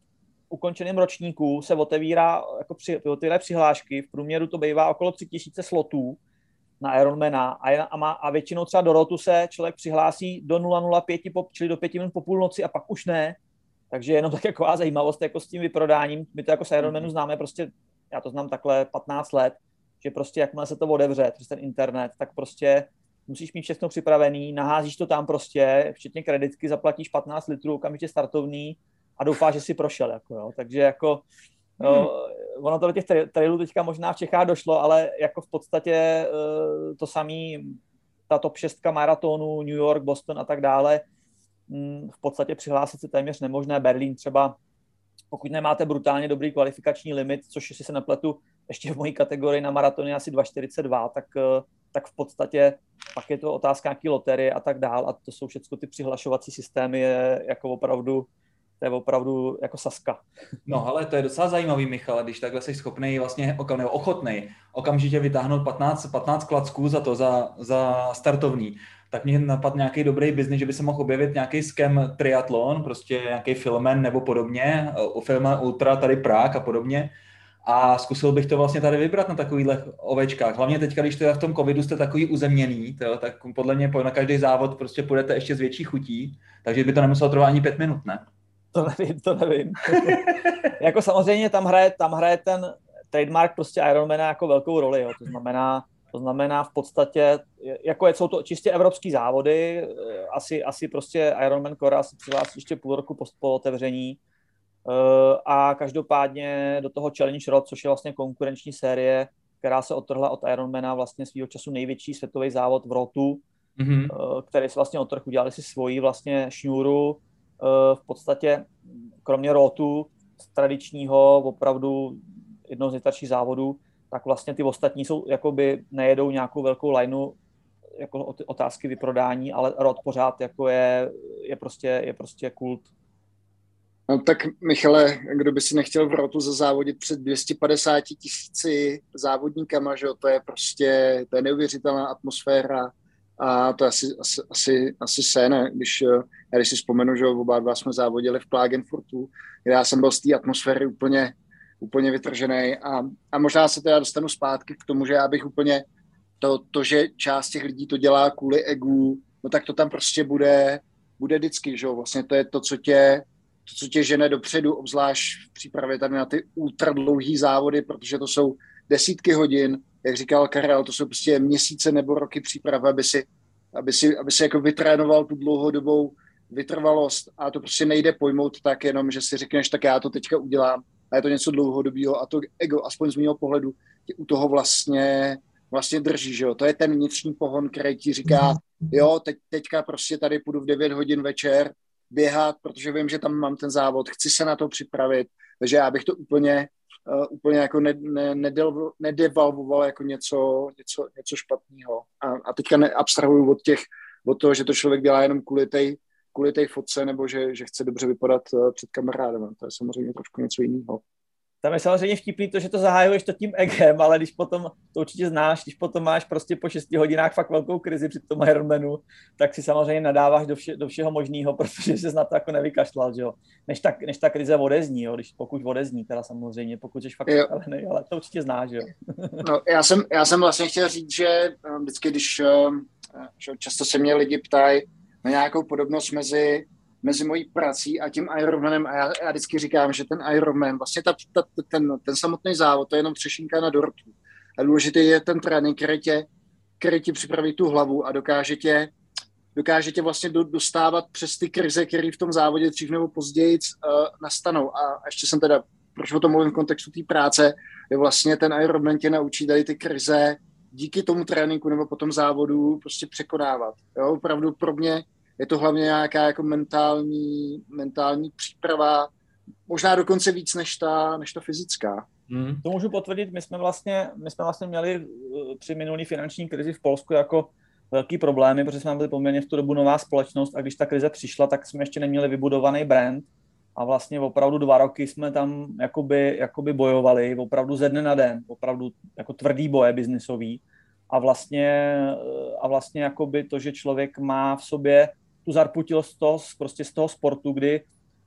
ukončeném ročníku se otevírá, jako při, otevírají přihlášky, v průměru to bývá okolo 3000 slotů na Ironmana a, a, má, a většinou třeba do rotu se člověk přihlásí do 005, po, čili do 5 minut po půlnoci a pak už ne. Takže jenom tak jako zajímavost jako s tím vyprodáním, my to jako s Ironmanu mhm. známe prostě, já to znám takhle 15 let, že prostě jakmile se to otevře přes ten internet, tak prostě musíš mít všechno připravený, naházíš to tam prostě, včetně kreditky, zaplatíš 15 litrů, okamžitě startovný a doufáš, že si prošel. Jako, jo. Takže jako hmm. no, ono to do těch trailů teďka možná v Čechách došlo, ale jako v podstatě eh, to samý, ta top 6 maratonu, New York, Boston a tak dále, v podstatě přihlásit se téměř nemožné. Berlín třeba, pokud nemáte brutálně dobrý kvalifikační limit, což si se nepletu, ještě v mojí kategorii na maratony asi 2,42, tak, eh, tak v podstatě pak je to otázka nějaký loterie a tak dál a to jsou všechno ty přihlašovací systémy je jako opravdu to je opravdu jako saska. No ale to je docela zajímavý, Michal, když takhle jsi schopný vlastně nebo ochotný okamžitě vytáhnout 15, 15 klacků za to, za, za startovní, tak mě napad nějaký dobrý biznis, že by se mohl objevit nějaký skem triatlon, prostě nějaký filmen nebo podobně, u filma Ultra tady Prák a podobně, a zkusil bych to vlastně tady vybrat na takovýchhle ovečkách. Hlavně teď, když to v tom covidu jste takový uzemněný, to, tak podle mě na každý závod prostě půjdete ještě z větší chutí, takže by to nemuselo trvat ani pět minut, ne? To nevím, to nevím. jako samozřejmě tam hraje, tam hraje ten trademark prostě Ironmana jako velkou roli, jo. to znamená, to znamená v podstatě, jako je, jsou to čistě evropský závody, asi, asi prostě Ironman Cora si přihlásí ještě půl roku po, po otevření, Eh, a každopádně do toho Challenge Road, což je vlastně konkurenční série, která se odtrhla od Ironmana, vlastně svýho času největší světový závod v Rotu, mm-hmm. který si vlastně odtrh udělali si svoji vlastně šňůru. Eh, v podstatě kromě Rotu, tradičního, opravdu jednou z nejstarších závodů, tak vlastně ty ostatní jsou, jakoby nejedou nějakou velkou lineu jako otázky vyprodání, ale Rod pořád jako je, je, prostě, je prostě kult. No tak Michale, kdo by si nechtěl v rotu zazávodit před 250 tisíci závodníkama, že jo, to je prostě, to je neuvěřitelná atmosféra a to je asi, asi, asi, asi sen, když, já když si vzpomenu, že oba dva jsme závodili v Klagenfurtu, kde já jsem byl z té atmosféry úplně, úplně vytržený. A, a možná se teda dostanu zpátky k tomu, že já bych úplně to, to, že část těch lidí to dělá kvůli egu, no tak to tam prostě bude, bude vždycky, že vlastně to je to, co tě, to, co tě žene dopředu, obzvlášť v přípravě tady na ty ultra dlouhý závody, protože to jsou desítky hodin, jak říkal Karel, to jsou prostě měsíce nebo roky přípravy, aby si, aby si, aby si jako vytrénoval tu dlouhodobou vytrvalost. A to prostě nejde pojmout tak jenom, že si řekneš, tak já to teďka udělám. A je to něco dlouhodobého a to ego, aspoň z mého pohledu, tě u toho vlastně, vlastně drží, že jo? To je ten vnitřní pohon, který ti říká, jo, teď, teďka prostě tady půjdu v 9 hodin večer běhat, protože vím, že tam mám ten závod, chci se na to připravit, takže já bych to úplně, uh, úplně jako ne, ne, nedel, nedevalvoval jako něco, něco, něco špatného. A, a teďka neabstrahuju od těch, od toho, že to člověk dělá jenom kvůli té kvůli fotce, nebo že, že chce dobře vypadat uh, před kamarádem. To je samozřejmě trošku něco jiného. Tam je samozřejmě vtipný to, že to zahájuješ to tím egem, ale když potom, to určitě znáš, když potom máš prostě po 6 hodinách fakt velkou krizi při tom Ironmanu, tak si samozřejmě nadáváš do, vše, do všeho možného, protože jsi na to jako nevykašlal, že jo. Než ta, než ta krize odezní, jo, když pokud odezní, teda samozřejmě, pokud jsi fakt ne, ale to určitě znáš, jo. no, já jsem, já jsem vlastně chtěl říct, že eh, vždycky, když eh, že často se mě lidi ptají na nějakou podobnost mezi mezi mojí prací a tím Ironmanem a já, já vždycky říkám, že ten Ironman, vlastně ta, ta, ten, ten samotný závod, to je jenom třešinka na dortu. A důležitý je ten trénink, který tě, který ti připraví tu hlavu a dokáže tě, dokáže tě vlastně do, dostávat přes ty krize, které v tom závodě dřív nebo později uh, nastanou. A ještě jsem teda, proč o tom mluvím v kontextu té práce, je vlastně ten Ironman tě naučí tady ty krize díky tomu tréninku nebo potom závodu prostě překonávat. Jo, opravdu pro mě je to hlavně nějaká jako mentální, mentální příprava, možná dokonce víc než ta, než ta fyzická. Hmm. To můžu potvrdit, my jsme vlastně, my jsme vlastně měli eh, při minulý finanční krizi v Polsku jako velký problémy, protože jsme byli poměrně v tu dobu nová společnost a když ta krize přišla, tak jsme ještě neměli vybudovaný brand a vlastně opravdu dva roky jsme tam jakoby, jakoby bojovali, opravdu ze dne na den, opravdu jako tvrdý boje biznisový a vlastně, eh, a vlastně jakoby to, že člověk má v sobě tu zarputilost z toho, prostě z toho sportu, kdy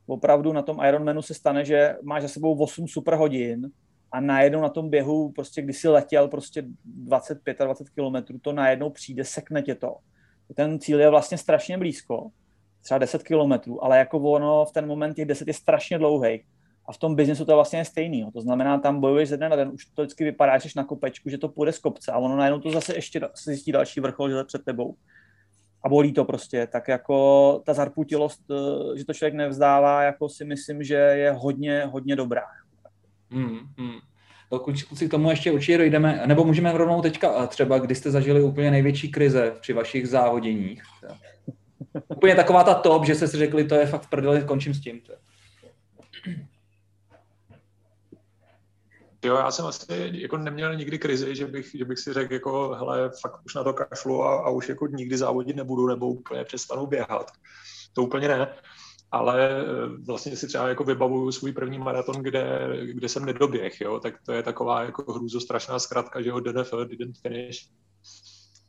opravdu na tom Ironmanu se stane, že máš za sebou 8 super hodin a najednou na tom běhu, prostě když jsi letěl prostě 25 a 20 kilometrů, to najednou přijde, sekne tě to. Ten cíl je vlastně strašně blízko, třeba 10 kilometrů, ale jako ono v ten moment těch 10 je strašně dlouhý. A v tom biznesu to je vlastně stejný. To znamená, tam bojuješ ze dne na den, už to vždycky vypadá, že jsi na kopečku, že to půjde z kopce a ono najednou to zase ještě zjistí další vrchol, že je před tebou. A bolí to prostě. Tak jako ta zarputilost, eh, že to člověk nevzdává, jako si myslím, že je hodně, hodně dobrá. Hmm, hmm. si k tomu ještě určitě dojdeme, nebo můžeme rovnou teďka třeba, kdy jste zažili úplně největší krize při vašich závoděních. Úplně taková ta top, že jste si řekli, to je fakt v prdeli, končím s tím. Jo, já jsem asi jako neměl nikdy krizi, že bych, že bych si řekl, jako, hele, fakt už na to kašlu a, a už jako nikdy závodit nebudu nebo úplně přestanu běhat. To úplně ne. Ale eh, vlastně si třeba jako vybavuju svůj první maraton, kde, kde jsem nedoběh, jo, tak to je taková jako hrůzostrašná zkratka, že jo, DNF, didn't finish.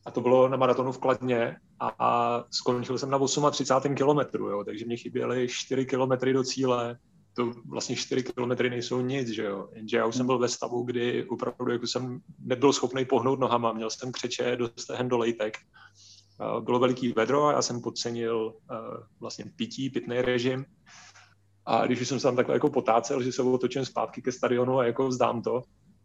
A to bylo na maratonu v Kladně a, a skončil jsem na 38. kilometru, jo, takže mě chyběly 4 kilometry do cíle to vlastně 4 kilometry nejsou nic, že jo. Jenže já už jsem byl ve stavu, kdy opravdu jako jsem nebyl schopný pohnout nohama, měl jsem křeče do stehen do lejtek. Bylo veliký vedro a já jsem podcenil vlastně pití, pitný režim. A když jsem se tam takhle jako potácel, že se otočím zpátky ke stadionu a jako vzdám to,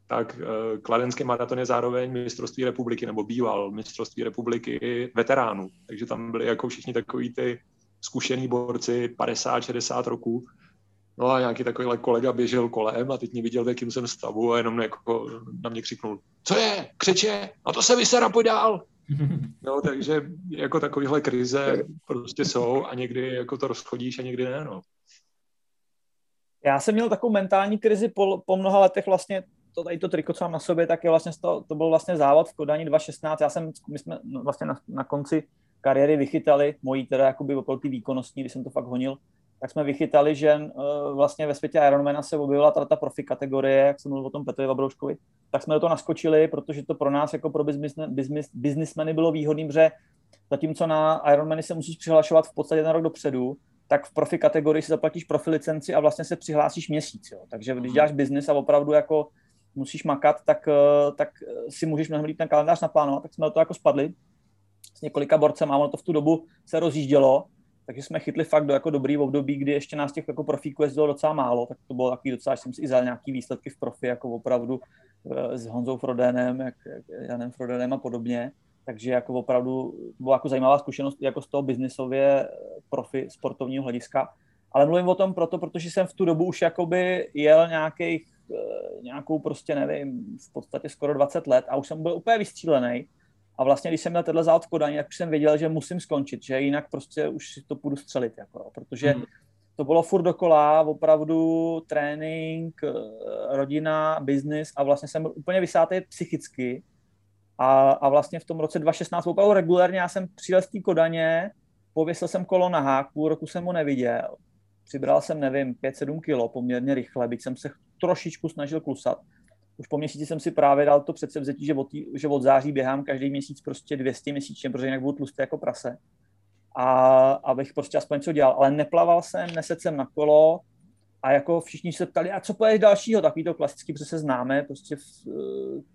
tak kladenský maraton je zároveň mistrovství republiky, nebo býval mistrovství republiky veteránů. Takže tam byli jako všichni takový ty zkušený borci 50-60 roků, No a nějaký takovýhle kolega běžel kolem a teď mě viděl, v jakým jsem stavu a jenom jako na mě křiknul, co je, křeče, a to se vysera, pojď dál. No, takže jako takovýhle krize prostě jsou a někdy jako to rozchodíš a někdy ne, no. Já jsem měl takovou mentální krizi po, po mnoha letech vlastně, to tady to triko, co mám na sobě, tak je vlastně to, to byl vlastně závod v Kodani 2016. Já jsem, my jsme no, vlastně na, na konci kariéry vychytali, mojí teda jakoby výkonnostní, když jsem to fakt honil, tak jsme vychytali, že uh, vlastně ve světě Ironmana se objevila ta, ta profi kategorie, jak jsem mluvil o tom Petrovi Vabrouškovi, tak jsme do toho naskočili, protože to pro nás jako pro biznismeny bylo výhodný, že zatímco na Ironmany se musíš přihlašovat v podstatě na rok dopředu, tak v profi kategorii si zaplatíš profi licenci a vlastně se přihlásíš měsíc. Jo. Takže když mhm. děláš biznis a opravdu jako musíš makat, tak, eh, tak si můžeš mnohem líp ten kalendář naplánovat, tak jsme do toho jako spadli s několika borcem a ono to v tu dobu se rozjíždělo takže jsme chytli fakt do jako dobrý období, kdy ještě nás těch jako profíků jezdilo docela málo, tak to bylo takový docela, jsem si i nějaký výsledky v profi, jako opravdu eh, s Honzou Frodenem, jak, Janem Frodenem a podobně. Takže jako opravdu byla jako zajímavá zkušenost jako z toho biznisově eh, profi sportovního hlediska. Ale mluvím o tom proto, protože jsem v tu dobu už jakoby jel nějakých, eh, nějakou prostě nevím, v podstatě skoro 20 let a už jsem byl úplně vystřílený a vlastně, když jsem měl tenhle závod v Kodani, tak už jsem věděl, že musím skončit, že jinak prostě už si to půjdu střelit. Jako, protože hmm. to bylo furt dokola, opravdu trénink, eh, rodina, biznis a vlastně jsem úplně vysátý psychicky. A, a vlastně v tom roce 2016 opravdu regulárně já jsem přijel z té Kodaně, pověsil jsem kolo na hák, půl roku jsem ho neviděl. Přibral jsem, nevím, 5-7 kilo poměrně rychle, byť jsem se trošičku snažil klusat už po měsíci jsem si právě dal to předsevzetí, že od, že od září běhám každý měsíc prostě 200 měsíčně, protože jinak budu tlustý jako prase. A abych prostě aspoň co dělal. Ale neplaval jsem, neset jsem na kolo a jako všichni se ptali, a co pojedeš dalšího, takový to klasický, protože se známe, prostě v,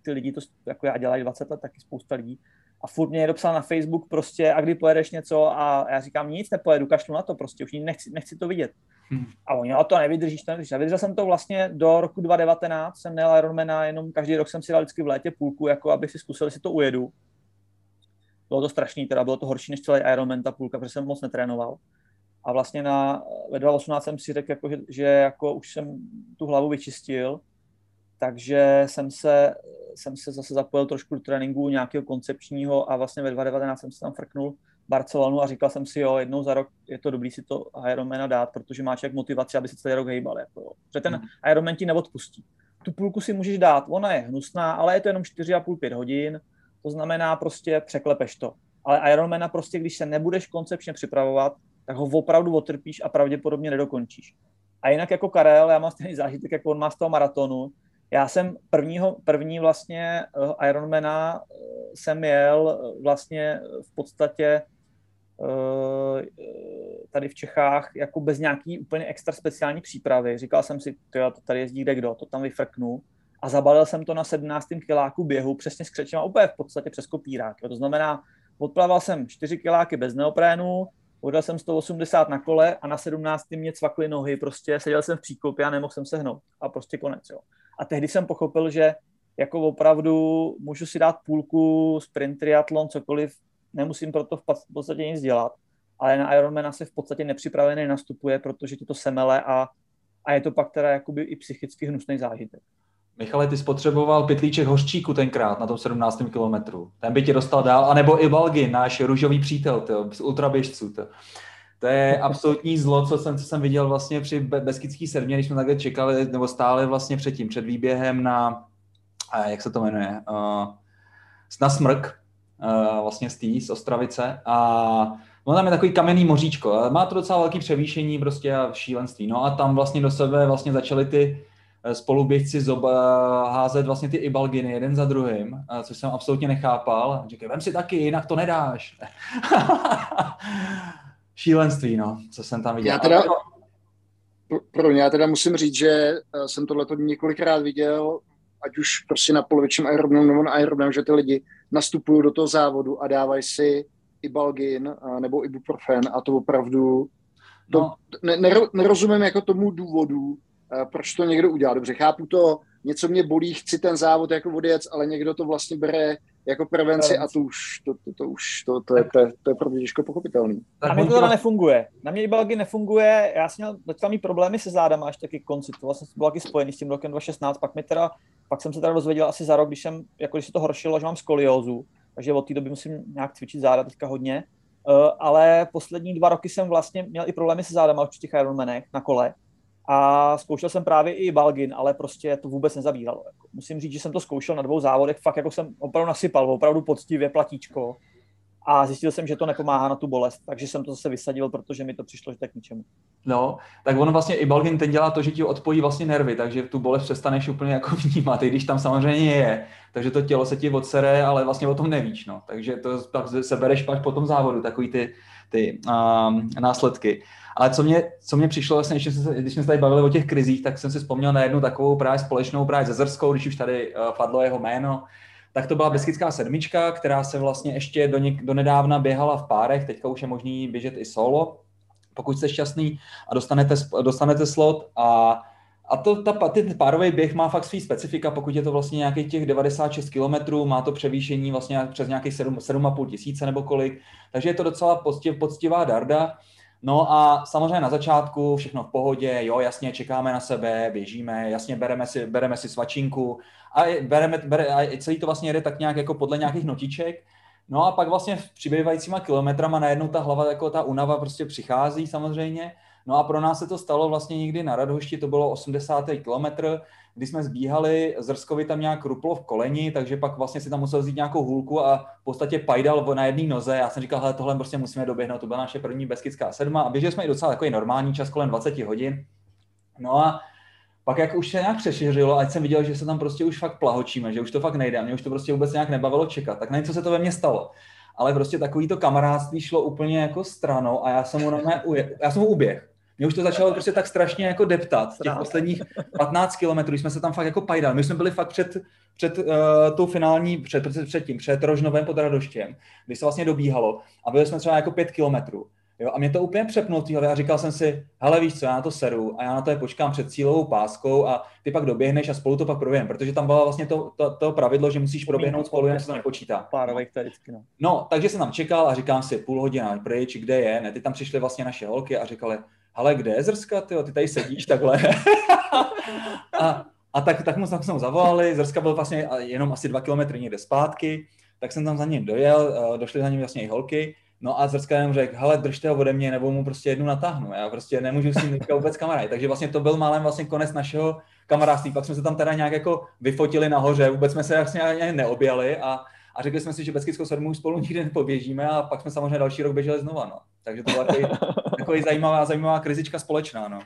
ty lidi to jako já dělají 20 let, taky spousta lidí. A furt mě někdo psal na Facebook prostě, a kdy pojedeš něco a já říkám, nic nepojedu, kašlu na to prostě, už nechci, nechci to vidět. Hmm. A oni, a to nevydržíš, to nevydržíš. A vydržel jsem to vlastně do roku 2019, jsem nejel Ironmana, jenom každý rok jsem si dal vždycky v létě půlku, jako aby si zkusil, jestli to ujedu. Bylo to strašný, teda bylo to horší než celý Ironman, ta půlka, protože jsem moc netrénoval. A vlastně na, ve 2018 jsem si řekl, jako, že, že jako už jsem tu hlavu vyčistil, takže jsem se, jsem se zase zapojil trošku do tréninku nějakého koncepčního a vlastně ve 2019 jsem se tam frknul Barcelonu a říkal jsem si, jo, jednou za rok je to dobrý si to Ironmana dát, protože má člověk motivaci, aby se celý rok hejbal. Jako, Protože ten hmm. Ironman ti neodpustí. Tu půlku si můžeš dát, ona je hnusná, ale je to jenom 4,5-5 hodin, to znamená prostě překlepeš to. Ale Ironmana prostě, když se nebudeš koncepčně připravovat, tak ho opravdu otrpíš a pravděpodobně nedokončíš. A jinak jako Karel, já mám stejný zážitek, jako on má z toho maratonu. Já jsem prvního, první vlastně eh, Ironmana eh, jsem jel eh, vlastně v podstatě tady v Čechách jako bez nějaký úplně extra speciální přípravy. Říkal jsem si, to tady jezdí kde kdo, to tam vyfrknu. A zabalil jsem to na 17. kiláku běhu přesně s křečem úplně v podstatě přes kopírák. To znamená, odplaval jsem 4 kiláky bez neoprénu, Odal jsem 180 na kole a na 17. mě cvakly nohy, prostě seděl jsem v příkopě a nemohl jsem se hnout. A prostě konec, jo. A tehdy jsem pochopil, že jako opravdu můžu si dát půlku, sprint, triatlon, cokoliv, nemusím pro to v podstatě nic dělat, ale na Ironmana se v podstatě nepřipravený nastupuje, protože ti to semele a, a je to pak teda jakoby i psychicky hnusný zážitek. Michale, ty spotřeboval pytlíček hořčíku tenkrát na tom 17. kilometru. Ten by ti dostal dál, anebo i Balgin, náš růžový přítel tyjo, z ultraběžců. Tyjo. To je absolutní zlo, co jsem, co jsem viděl vlastně při Beskický sedmě, když jsme takhle čekali, nebo stáli vlastně předtím, před výběhem na, jak se to jmenuje, uh, na Smrk, vlastně z tý, z Ostravice a No tam je takový kamenný moříčko, má to docela velký převýšení prostě a šílenství. No a tam vlastně do sebe vlastně začaly ty Eh, spoluběžci zob, házet vlastně ty ibalginy jeden za druhým, eh, což jsem absolutně nechápal. Říkaj, vem si taky, jinak to nedáš. Šílenství, no, co jsem tam viděl. Já teda, pro mě, já teda musím říct, že eh, jsem tohle několikrát viděl, ať už prostě na polovičním Ironmanu nebo na Ironmanu, že ty lidi nastupují do toho závodu a dávají si ibalgin nebo ibuprofen a to opravdu to no. ne, nerozumím jako tomu důvodu, Eh, proč to někdo udělá. Dobře, chápu to, něco mě bolí, chci ten závod jako vodec, ale někdo to vlastně bere jako prevenci a to už, to, to, to už, to, to, je, to, je, to je pro mě těžko pochopitelný. Na mě to teda nefunguje. Na mě Ibalgi nefunguje, já jsem měl docela mít problémy se zádama až taky konci, to vlastně bylo taky spojený s tím rokem 2016, pak mi teda, pak jsem se teda dozvěděl asi za rok, když jsem, jako když se to horšilo, že mám skoliózu, takže od té doby musím nějak cvičit záda teďka hodně, uh, ale poslední dva roky jsem vlastně měl i problémy se zádama už v těch Ironmanech na kole, a zkoušel jsem právě i Balgin, ale prostě to vůbec nezabíralo. Jako. Musím říct, že jsem to zkoušel na dvou závodech, fakt jako jsem opravdu nasypal, opravdu poctivě platíčko a zjistil jsem, že to nepomáhá na tu bolest, takže jsem to zase vysadil, protože mi to přišlo, že tak ničemu. No, tak ono vlastně i Balgin ten dělá to, že ti odpojí vlastně nervy, takže tu bolest přestaneš úplně jako vnímat, i když tam samozřejmě je, takže to tělo se ti odsere, ale vlastně o tom nevíš, no. Takže to pak se bereš pak po tom závodu, takový ty, ty um, následky. Ale co mě, co mě přišlo vlastně, když jsme, když jsme se tady bavili o těch krizích, tak jsem si vzpomněl na jednu takovou právě společnou právě ze Zrskou, když už tady uh, padlo jeho jméno, tak to byla Beskidská sedmička, která se vlastně ještě do, něk, do nedávna běhala v párech, teďka už je možný běžet i solo, pokud jste šťastný a dostanete, dostanete slot a a to, ta, ty párový běh má fakt svý specifika, pokud je to vlastně nějakých těch 96 km, má to převýšení vlastně přes nějakých 7, 7,5 tisíce nebo kolik, takže je to docela poctiv, poctivá darda. No a samozřejmě na začátku všechno v pohodě, jo, jasně, čekáme na sebe, běžíme, jasně, bereme si, bereme si svačinku a, bereme, bere, a celý to vlastně jede tak nějak jako podle nějakých notiček. No a pak vlastně v přibývajícíma kilometrama najednou ta hlava, jako ta unava prostě přichází samozřejmě. No a pro nás se to stalo vlastně někdy na Radhošti, to bylo 80. kilometr, kdy jsme zbíhali, Zrskovi tam nějak ruplo v koleni, takže pak vlastně si tam musel vzít nějakou hůlku a v podstatě pajdal na jedné noze. Já jsem říkal, hele, tohle prostě musíme doběhnout, to byla naše první beskidská sedma a běželi jsme i docela takový normální čas kolem 20 hodin. No a pak jak už se nějak přešiřilo, ať jsem viděl, že se tam prostě už fakt plahočíme, že už to fakt nejde a mě už to prostě vůbec nějak nebavilo čekat, tak nevím, co se to ve mně stalo. Ale prostě takový to kamarádství šlo úplně jako stranou a já jsem mu, já jsem mu uběh. Mě už to začalo prostě tak strašně jako deptat. Těch posledních 15 kilometrů jsme se tam fakt jako pajdali. My jsme byli fakt před, před uh, tou finální, před, před, před tím, před Rožnovem pod Radoštěm, kdy se vlastně dobíhalo a byli jsme třeba jako 5 kilometrů. Jo, a mě to úplně přepnul týhle a říkal jsem si, hele víš co, já na to seru a já na to je počkám před cílovou páskou a ty pak doběhneš a spolu to pak proběhneme, protože tam bylo vlastně to, to, to pravidlo, že musíš proběhnout spolu, jen se to nepočítá. Párovek no. no. takže jsem tam čekal a říkám si, půl hodina pryč, kde je, ne, ty tam přišly vlastně naše holky a říkali, ale kde je Zrska, tyjo? ty tady sedíš takhle. a, a tak, tak mu jsme zavolali, Zrska byl vlastně jenom asi dva kilometry někde zpátky, tak jsem tam za ním dojel, došly za ním vlastně i holky, No a Zrska jenom řekl, hele, držte ho ode mě, nebo mu prostě jednu natáhnu. Já prostě nemůžu s ním vůbec kamarád. Takže vlastně to byl málem vlastně konec našeho kamarádství. Pak jsme se tam teda nějak jako vyfotili nahoře, vůbec jsme se vlastně ani neobjeli a, a řekli jsme si, že Beskidskou sedmu spolu nikdy nepoběžíme a pak jsme samozřejmě další rok běželi znova. No. Takže to byla takový, takový zajímavá, zajímavá krizička společná. No.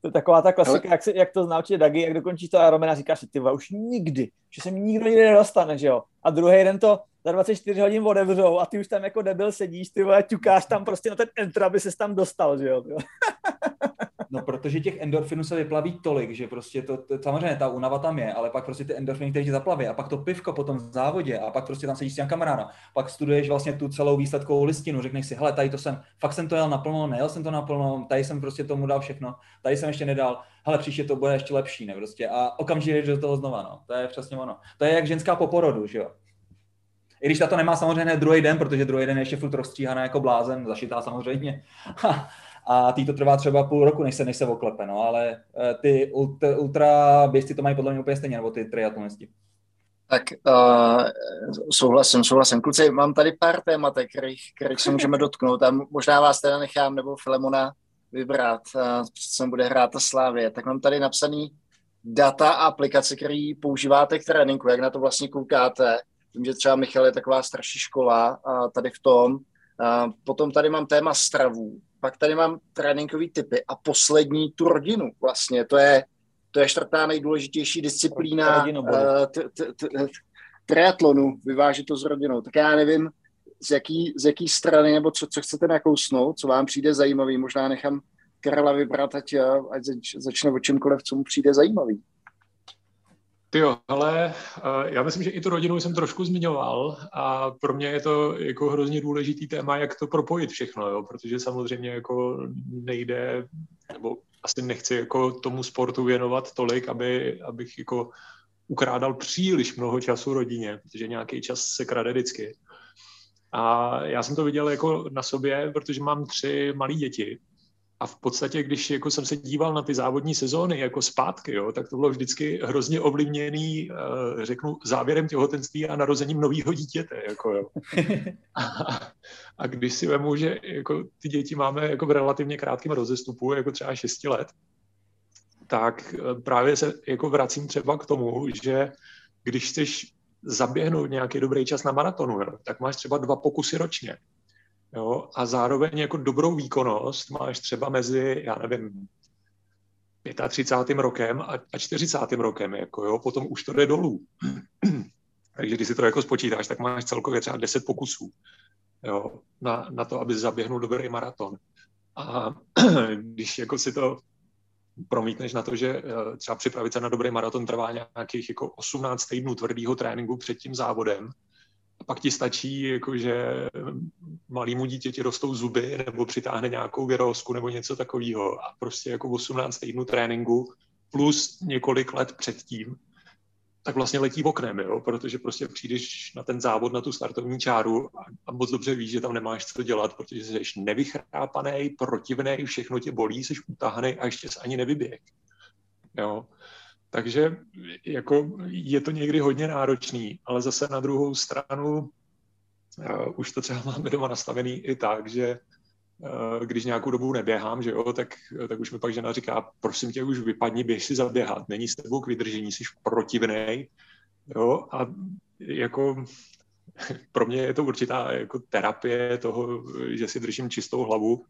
To je taková ta klasika, jak, se, jak to zná určitě Dagi, jak dokončíš to Ironman a říkáš si, ty už nikdy, že se mi nikdo nikdy nedostane, že jo. A druhý den to za 24 hodin odevřou a ty už tam jako debil sedíš, ty vole, ťukáš tam prostě na ten enter, aby ses tam dostal, že jo. No, protože těch endorfinů se vyplaví tolik, že prostě to, to, samozřejmě ta únava tam je, ale pak prostě ty endorfiny, které ti zaplaví a pak to pivko potom v závodě a pak prostě tam sedíš s těm kamaráda, pak studuješ vlastně tu celou výsledkovou listinu, řekneš si, hele, tady to jsem, fakt jsem to jel naplno, nejel jsem to naplno, tady jsem prostě tomu dal všechno, tady jsem ještě nedal, hele, příště to bude ještě lepší, ne, prostě a okamžitě jdeš do toho znova, no, to je přesně ono. To je jak ženská po porodu, že jo. I když ta to nemá samozřejmě druhý den, protože druhý den je ještě furt rozstříhaná jako blázen, zašitá samozřejmě. a tý to trvá třeba půl roku, než se, než se oklepe, no, ale eh, ty ultra, ultra běžci to mají podle mě úplně stejně, nebo ty triatlonisti. Tak uh, souhlasím, souhlasím. Kluci, mám tady pár témat, kterých, kterých se můžeme dotknout a možná vás teda nechám nebo Filemona vybrat, uh, co bude hrát ta Slávě. Tak mám tady napsaný data a aplikace, které používáte k tréninku, jak na to vlastně koukáte. Vím, že třeba Michal je taková starší škola a tady v tom. A potom tady mám téma stravů, pak tady mám tréninkové typy a poslední tu rodinu vlastně, to je, to je čtvrtá nejdůležitější disciplína eh, triatlonu, vyvážit to s rodinou. Tak já nevím, z jaký, z jaký strany nebo co, co chcete nakousnout, co vám přijde zajímavý. Možná nechám Karla vybrat, ať, eh, ať začne o čemkoliv, co mu přijde zajímavý. Ty jo, ale já myslím, že i tu rodinu jsem trošku zmiňoval a pro mě je to jako hrozně důležitý téma, jak to propojit všechno, jo, protože samozřejmě jako nejde, nebo asi nechci jako tomu sportu věnovat tolik, aby, abych jako ukrádal příliš mnoho času rodině, protože nějaký čas se krade vždycky. A já jsem to viděl jako na sobě, protože mám tři malé děti a v podstatě, když jako jsem se díval na ty závodní sezóny jako zpátky, jo, tak to bylo vždycky hrozně ovlivněný, uh, řeknu, závěrem těhotenství a narozením nového dítěte. Jako, jo. A, a když si vemu, že jako ty děti máme jako v relativně krátkém rozestupu, jako třeba 6 let, tak eh, právě se jako vracím třeba k tomu, že když chceš zaběhnout nějaký dobrý čas na maratonu, jo, tak máš třeba dva pokusy ročně. Jo? A zároveň jako dobrou výkonnost máš třeba mezi, já nevím, 35. rokem a 40. rokem, jako jo, potom už to jde dolů. Takže když si to jako spočítáš, tak máš celkově třeba 10 pokusů jo, na, na to, aby zaběhnul dobrý maraton. A když jako si to promítneš na to, že eh, třeba připravit se na dobrý maraton trvá nějakých jako 18 týdnů tvrdého tréninku před tím závodem, a pak ti stačí, jako že malýmu dítěti rostou zuby nebo přitáhne nějakou vyrosku nebo něco takového a prostě jako 18 týdnů tréninku plus několik let předtím, tak vlastně letí oknem, jo? protože prostě přijdeš na ten závod, na tu startovní čáru a, a moc dobře víš, že tam nemáš co dělat, protože jsi nevychrápaný, protivný, všechno tě bolí, jsi utahaný a ještě se ani nevyběh. Jo? Takže jako je to někdy hodně náročný, ale zase na druhou stranu uh, už to třeba máme doma nastavený i tak, že uh, když nějakou dobu neběhám, že jo, tak, tak už mi pak žena říká, prosím tě, už vypadni, běž si zaběhat, není s tebou k vydržení, jsi protivnej, jo, a jako pro mě je to určitá jako terapie toho, že si držím čistou hlavu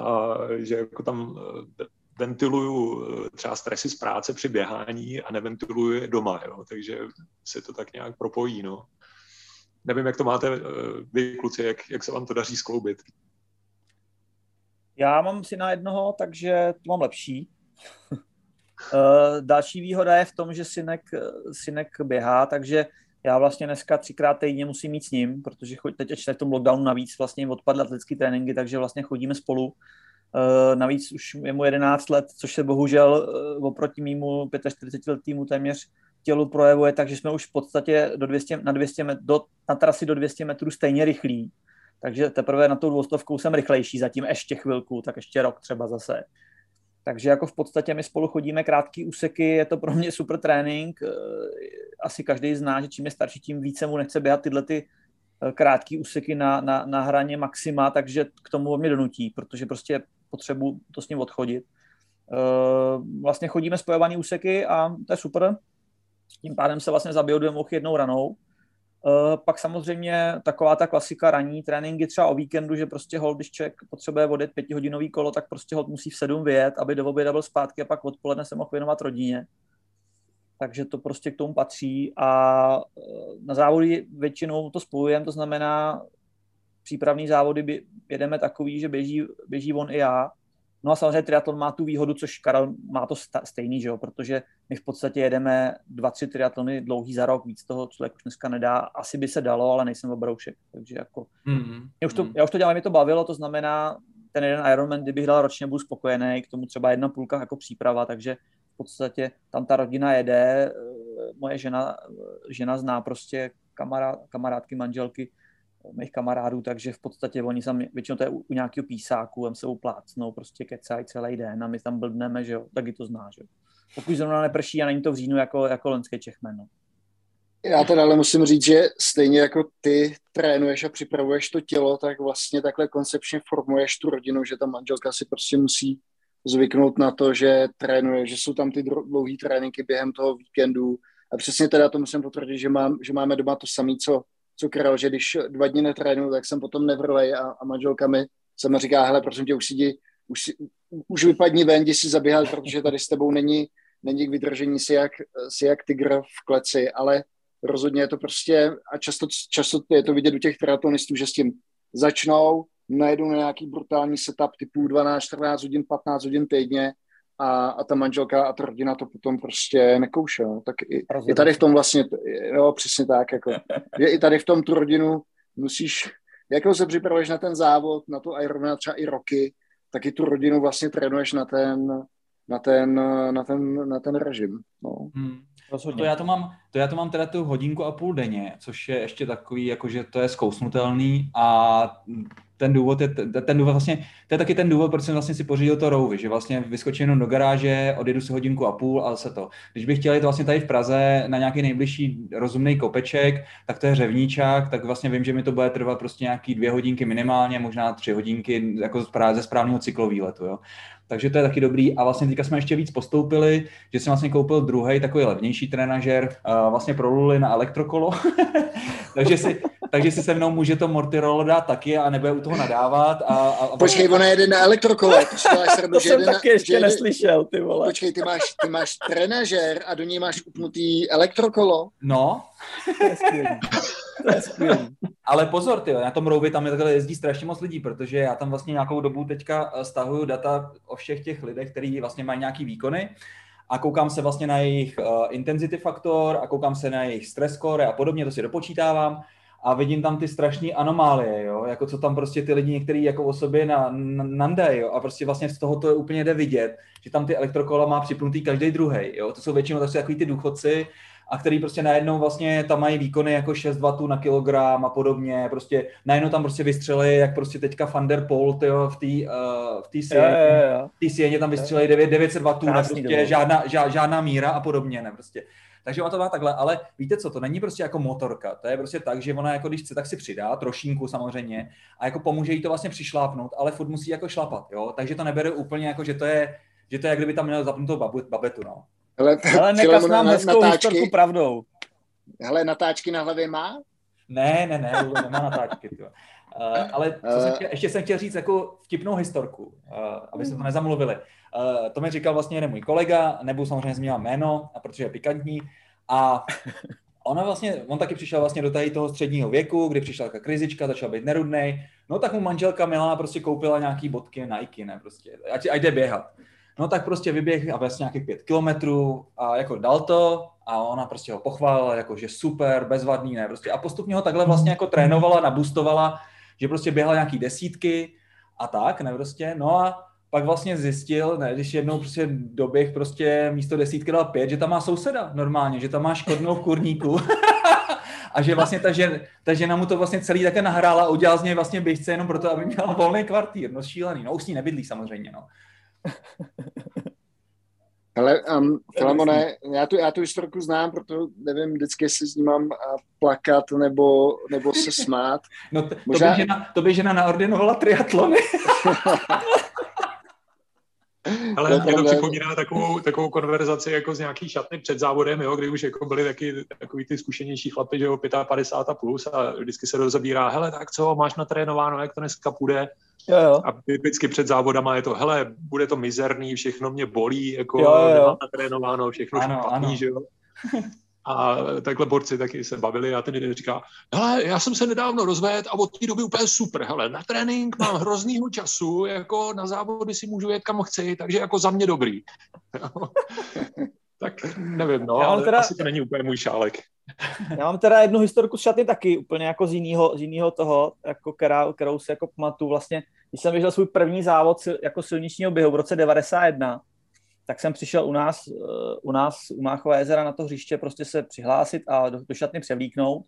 a že jako tam ventiluju eh, třeba stresy z práce při běhání a neventiluju je doma, jo? takže se to tak nějak propojí. No. Nevím, jak to máte eh, vy, kluci, jak, jak se vám to daří skloubit. Já mám si na jednoho, takže to mám lepší. Eh, další výhoda je v tom, že synek, synek běhá, takže já vlastně dneska třikrát týdně musím mít s ním, protože teď ještě v tom lockdownu navíc vlastně odpadly atletické tréninky, takže vlastně chodíme spolu navíc už je mu 11 let, což se bohužel uh, oproti mýmu 45 letýmu téměř tělu projevuje, takže jsme už v podstatě do 200, na, 200 met, do, na trasy do 200 metrů stejně rychlí. Takže teprve na tou dvoustovkou jsem rychlejší, zatím ještě chvilku, tak ještě rok třeba zase. Takže jako v podstatě my spolu chodíme krátký úseky, je to pro mě super trénink. Eh, asi každý zná, že čím je starší, tím více mu nechce běhat tyhle ty krátký úseky na, na, na hraně maxima, takže k tomu mě donutí, protože prostě potřebu to s ním odchodit. Eh, vlastně chodíme spojovaný úseky a to je super. Tím pádem se vlastně zabijou dvě mouchy jednou ranou. Uh, pak samozřejmě taková ta klasika ranní tréninky třeba o víkendu, že prostě hold, když člověk potřebuje vodit pětihodinový kolo, tak prostě hold musí v sedm vyjet, aby do oběda byl zpátky a pak odpoledne se mohl věnovat rodině. Takže to prostě k tomu patří a na závody většinou to spojujeme, to znamená přípravní závody jedeme takový, že běží, běží on i já, No a samozřejmě triatlon má tu výhodu, což Karel má to stejný, že jo? protože my v podstatě jedeme dva, tři triatlony dlouhý za rok, víc toho člověk už dneska nedá. Asi by se dalo, ale nejsem obroušek. Takže jako, mm-hmm. já, už to, já už to dělám, mě to bavilo, to znamená, ten jeden Ironman, kdybych dal ročně, budu spokojený, k tomu třeba jedna půlka jako příprava, takže v podstatě tam ta rodina jede, moje žena, žena zná prostě kamarád, kamarádky, manželky, mých kamarádů, takže v podstatě oni tam, většinou to je u, u nějakého písáku, tam se uplácnou, prostě kecají celý den a my tam blbneme, že jo, taky to zná, že jo. Pokud zrovna neprší a není to v říjnu jako, jako lenský Čechmen, no. Já teda ale musím říct, že stejně jako ty trénuješ a připravuješ to tělo, tak vlastně takhle koncepčně formuješ tu rodinu, že ta manželka si prostě musí zvyknout na to, že trénuje, že jsou tam ty dlouhé tréninky během toho víkendu. A přesně teda to musím potvrdit, že, mám, že máme doma to samé, co, Karel, že když dva dny netrénuju, tak jsem potom nevrlej a, a manželka mi sama říká, hele, prosím tě, už si, jdi, už, si, už vypadni ven, jdi si zabíhat, protože tady s tebou není, není k vydržení si jak, si jak tygr v kleci, ale rozhodně je to prostě, a často, často je to vidět u těch triatlonistů, že s tím začnou, najedou na nějaký brutální setup typu 12, 14 hodin, 15 hodin týdně a, a ta manželka a ta rodina to potom prostě nekouše. No. Tak i, i tady v tom vlastně, jo, přesně tak, jako, je i tady v tom tu rodinu musíš, jako se připravuješ na ten závod, na to Ironman třeba i roky, tak i tu rodinu vlastně trénuješ na ten, na ten, na ten, na ten režim. No. Hmm. To já to, mám, to já to mám teda tu hodinku a půl denně, což je ještě takový, jakože to je zkousnutelný a ten důvod je, ten důvod vlastně, to je taky ten důvod, proč jsem vlastně si pořídil to rouvy, že vlastně vyskočím jenom do garáže, odjedu si hodinku a půl a zase to. Když bych chtěl jít vlastně tady v Praze na nějaký nejbližší rozumný kopeček, tak to je řevníčák, tak vlastně vím, že mi to bude trvat prostě nějaký dvě hodinky minimálně, možná tři hodinky jako ze správného cyklovýletu, jo takže to je taky dobrý. A vlastně teďka jsme ještě víc postoupili, že jsem vlastně koupil druhý takový levnější trenažer, vlastně pro Luli na elektrokolo. takže, si, takže si se mnou může to Mortirolo dát taky a nebude u toho nadávat. A, a, a Počkej, ona jede na elektrokolo. To, srdu, to jsem taky na, ještě jede... neslyšel, ty vole. Počkej, ty máš, ty máš trenažer a do něj máš upnutý elektrokolo? No. To. To. Ale pozor, ty, na tom Rouvi tam je takhle jezdí strašně moc lidí, protože já tam vlastně nějakou dobu teďka eh, stahuju data o všech těch lidech, kteří vlastně mají nějaký výkony a koukám se vlastně na jejich uh, intensity faktor a koukám se na jejich stress score a podobně, to si dopočítávám a vidím tam ty strašné anomálie, jo, jako co tam prostě ty lidi některý jako o sobě na, na, nandají, jo, a prostě vlastně z toho to je úplně jde vidět, že tam ty elektrokola má připnutý každý druhý, jo, to jsou většinou takový ty důchodci, a který prostě najednou vlastně tam mají výkony jako 6 W na kilogram a podobně, prostě najednou tam prostě vystřelí, jak prostě teďka Van der Pol tyjo, v té uh, v sieně, sieně tam vystřelí 9, 900 W, ne, prostě žádná, žád, žádná míra a podobně, ne, prostě. Takže ona to má takhle, ale víte co, to není prostě jako motorka, to je prostě tak, že ona jako když chce, tak si přidá, trošinku samozřejmě, a jako pomůže jí to vlastně přišlápnout, ale furt musí jako šlapat, jo, takže to nebere úplně jako, že to je, že to je, jak kdyby tam měl zapnutou babetu, no. Hele, Hele nekaz nám hezkou natáčky, pravdou. Hele, natáčky na hlavě má? Ne, ne, ne, nemá natáčky. Uh, ale co jsem chtěl, ještě jsem chtěl říct jako vtipnou historku, uh, aby se to nezamluvili. Uh, to mi říkal vlastně jeden můj kolega, nebudu samozřejmě zmínit jméno, protože je pikantní. A ona vlastně, on taky přišel vlastně do tady toho středního věku, kdy přišla taková krizička, začal být nerudnej. No tak mu manželka milá prostě koupila nějaký bodky Nike, ne prostě, ať, ať jde běhat. No tak prostě vyběh a vlastně nějakých pět kilometrů a jako dal to a ona prostě ho pochválila, jako že super, bezvadný, ne, prostě a postupně ho takhle vlastně jako trénovala, nabustovala, že prostě běhal nějaký desítky a tak, ne, prostě, no a pak vlastně zjistil, ne, když jednou prostě doběh prostě místo desítky dal pět, že tam má souseda normálně, že tam má škodnou v kurníku. a že vlastně ta, žen, ta žena mu to vlastně celý také nahrála a udělal z něj vlastně běžce jenom proto, aby měl volný kvartír. No šílený, no už s ní nebydlí samozřejmě, no. Ale um, Filemone, já tu, já tu historku znám, proto nevím vždycky, jestli s ním mám plakat nebo, nebo se smát. No t- Možná... to, by žena, to by žena naordinovala triatlony. Ale mě to připomíná takovou, takovou konverzaci jako z nějaký šatny před závodem, jo, kdy už jako byli taky takový ty zkušenější chlapy, že jo, 55 a plus a vždycky se rozebírá, hele, tak co, máš natrénováno, jak to dneska půjde? Jo, jo. A typicky před závodama je to, hele, bude to mizerný, všechno mě bolí, jako Jo, jo, jo. nemám natrénováno, všechno Ano, špatný, ano. že jo. A takhle borci taky se bavili a ten jeden říká, hele, já jsem se nedávno rozvedl a od té doby úplně super, hele, na trénink mám hroznýho času, jako na závody si můžu jet kam chci, takže jako za mě dobrý. tak nevím, no, Já mám ale teda- asi to není úplně můj šálek. Já mám teda jednu historku z šatny taky, úplně jako z jiného, z jiného toho, jako která, kterou si jako pamatuju vlastně, když jsem běžel svůj první závod sil, jako silničního běhu v roce 91, tak jsem přišel u nás, eh, u nás u Máchova jezera na to hřiště prostě se přihlásit a do, do šatny převlíknout.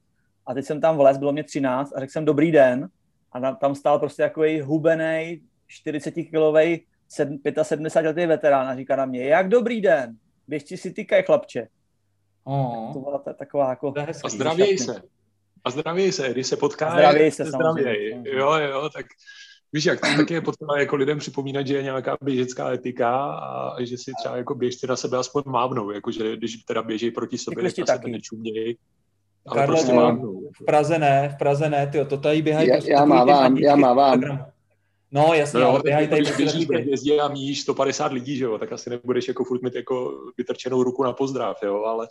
A teď jsem tam vlez, bylo mě 13 a řekl jsem dobrý den. A na, tam stál prostě takový hubený 40-kilový 75-letý veterán a říká na mě, jak dobrý den, běžte si tykaj chlapče. To Oh, byla ta, taková jako... to hezký. A zdravěj se. A zdravěj se, když se potká, Zdravěj se, zdravěj. samozřejmě. Jo, jo, tak víš, jak to taky je potřeba jako lidem připomínat, že je nějaká běžecká etika a že si třeba jako běžci na sebe aspoň mávnou, jakože když teda běží proti sobě, tak na sebe taky. nečumějí. Ale Karle, prostě to- mávnou. V Praze ne, v Praze ne, tyjo, to tady běhají Já- prostě já mávám, já mávám. No jasně, No ale běhají tady když běžíš ve hvězdě a míjíš 150 lidí, že jo, tak asi nebudeš jako furt mít jako vytrčenou ruku na pozdrav, jo, ale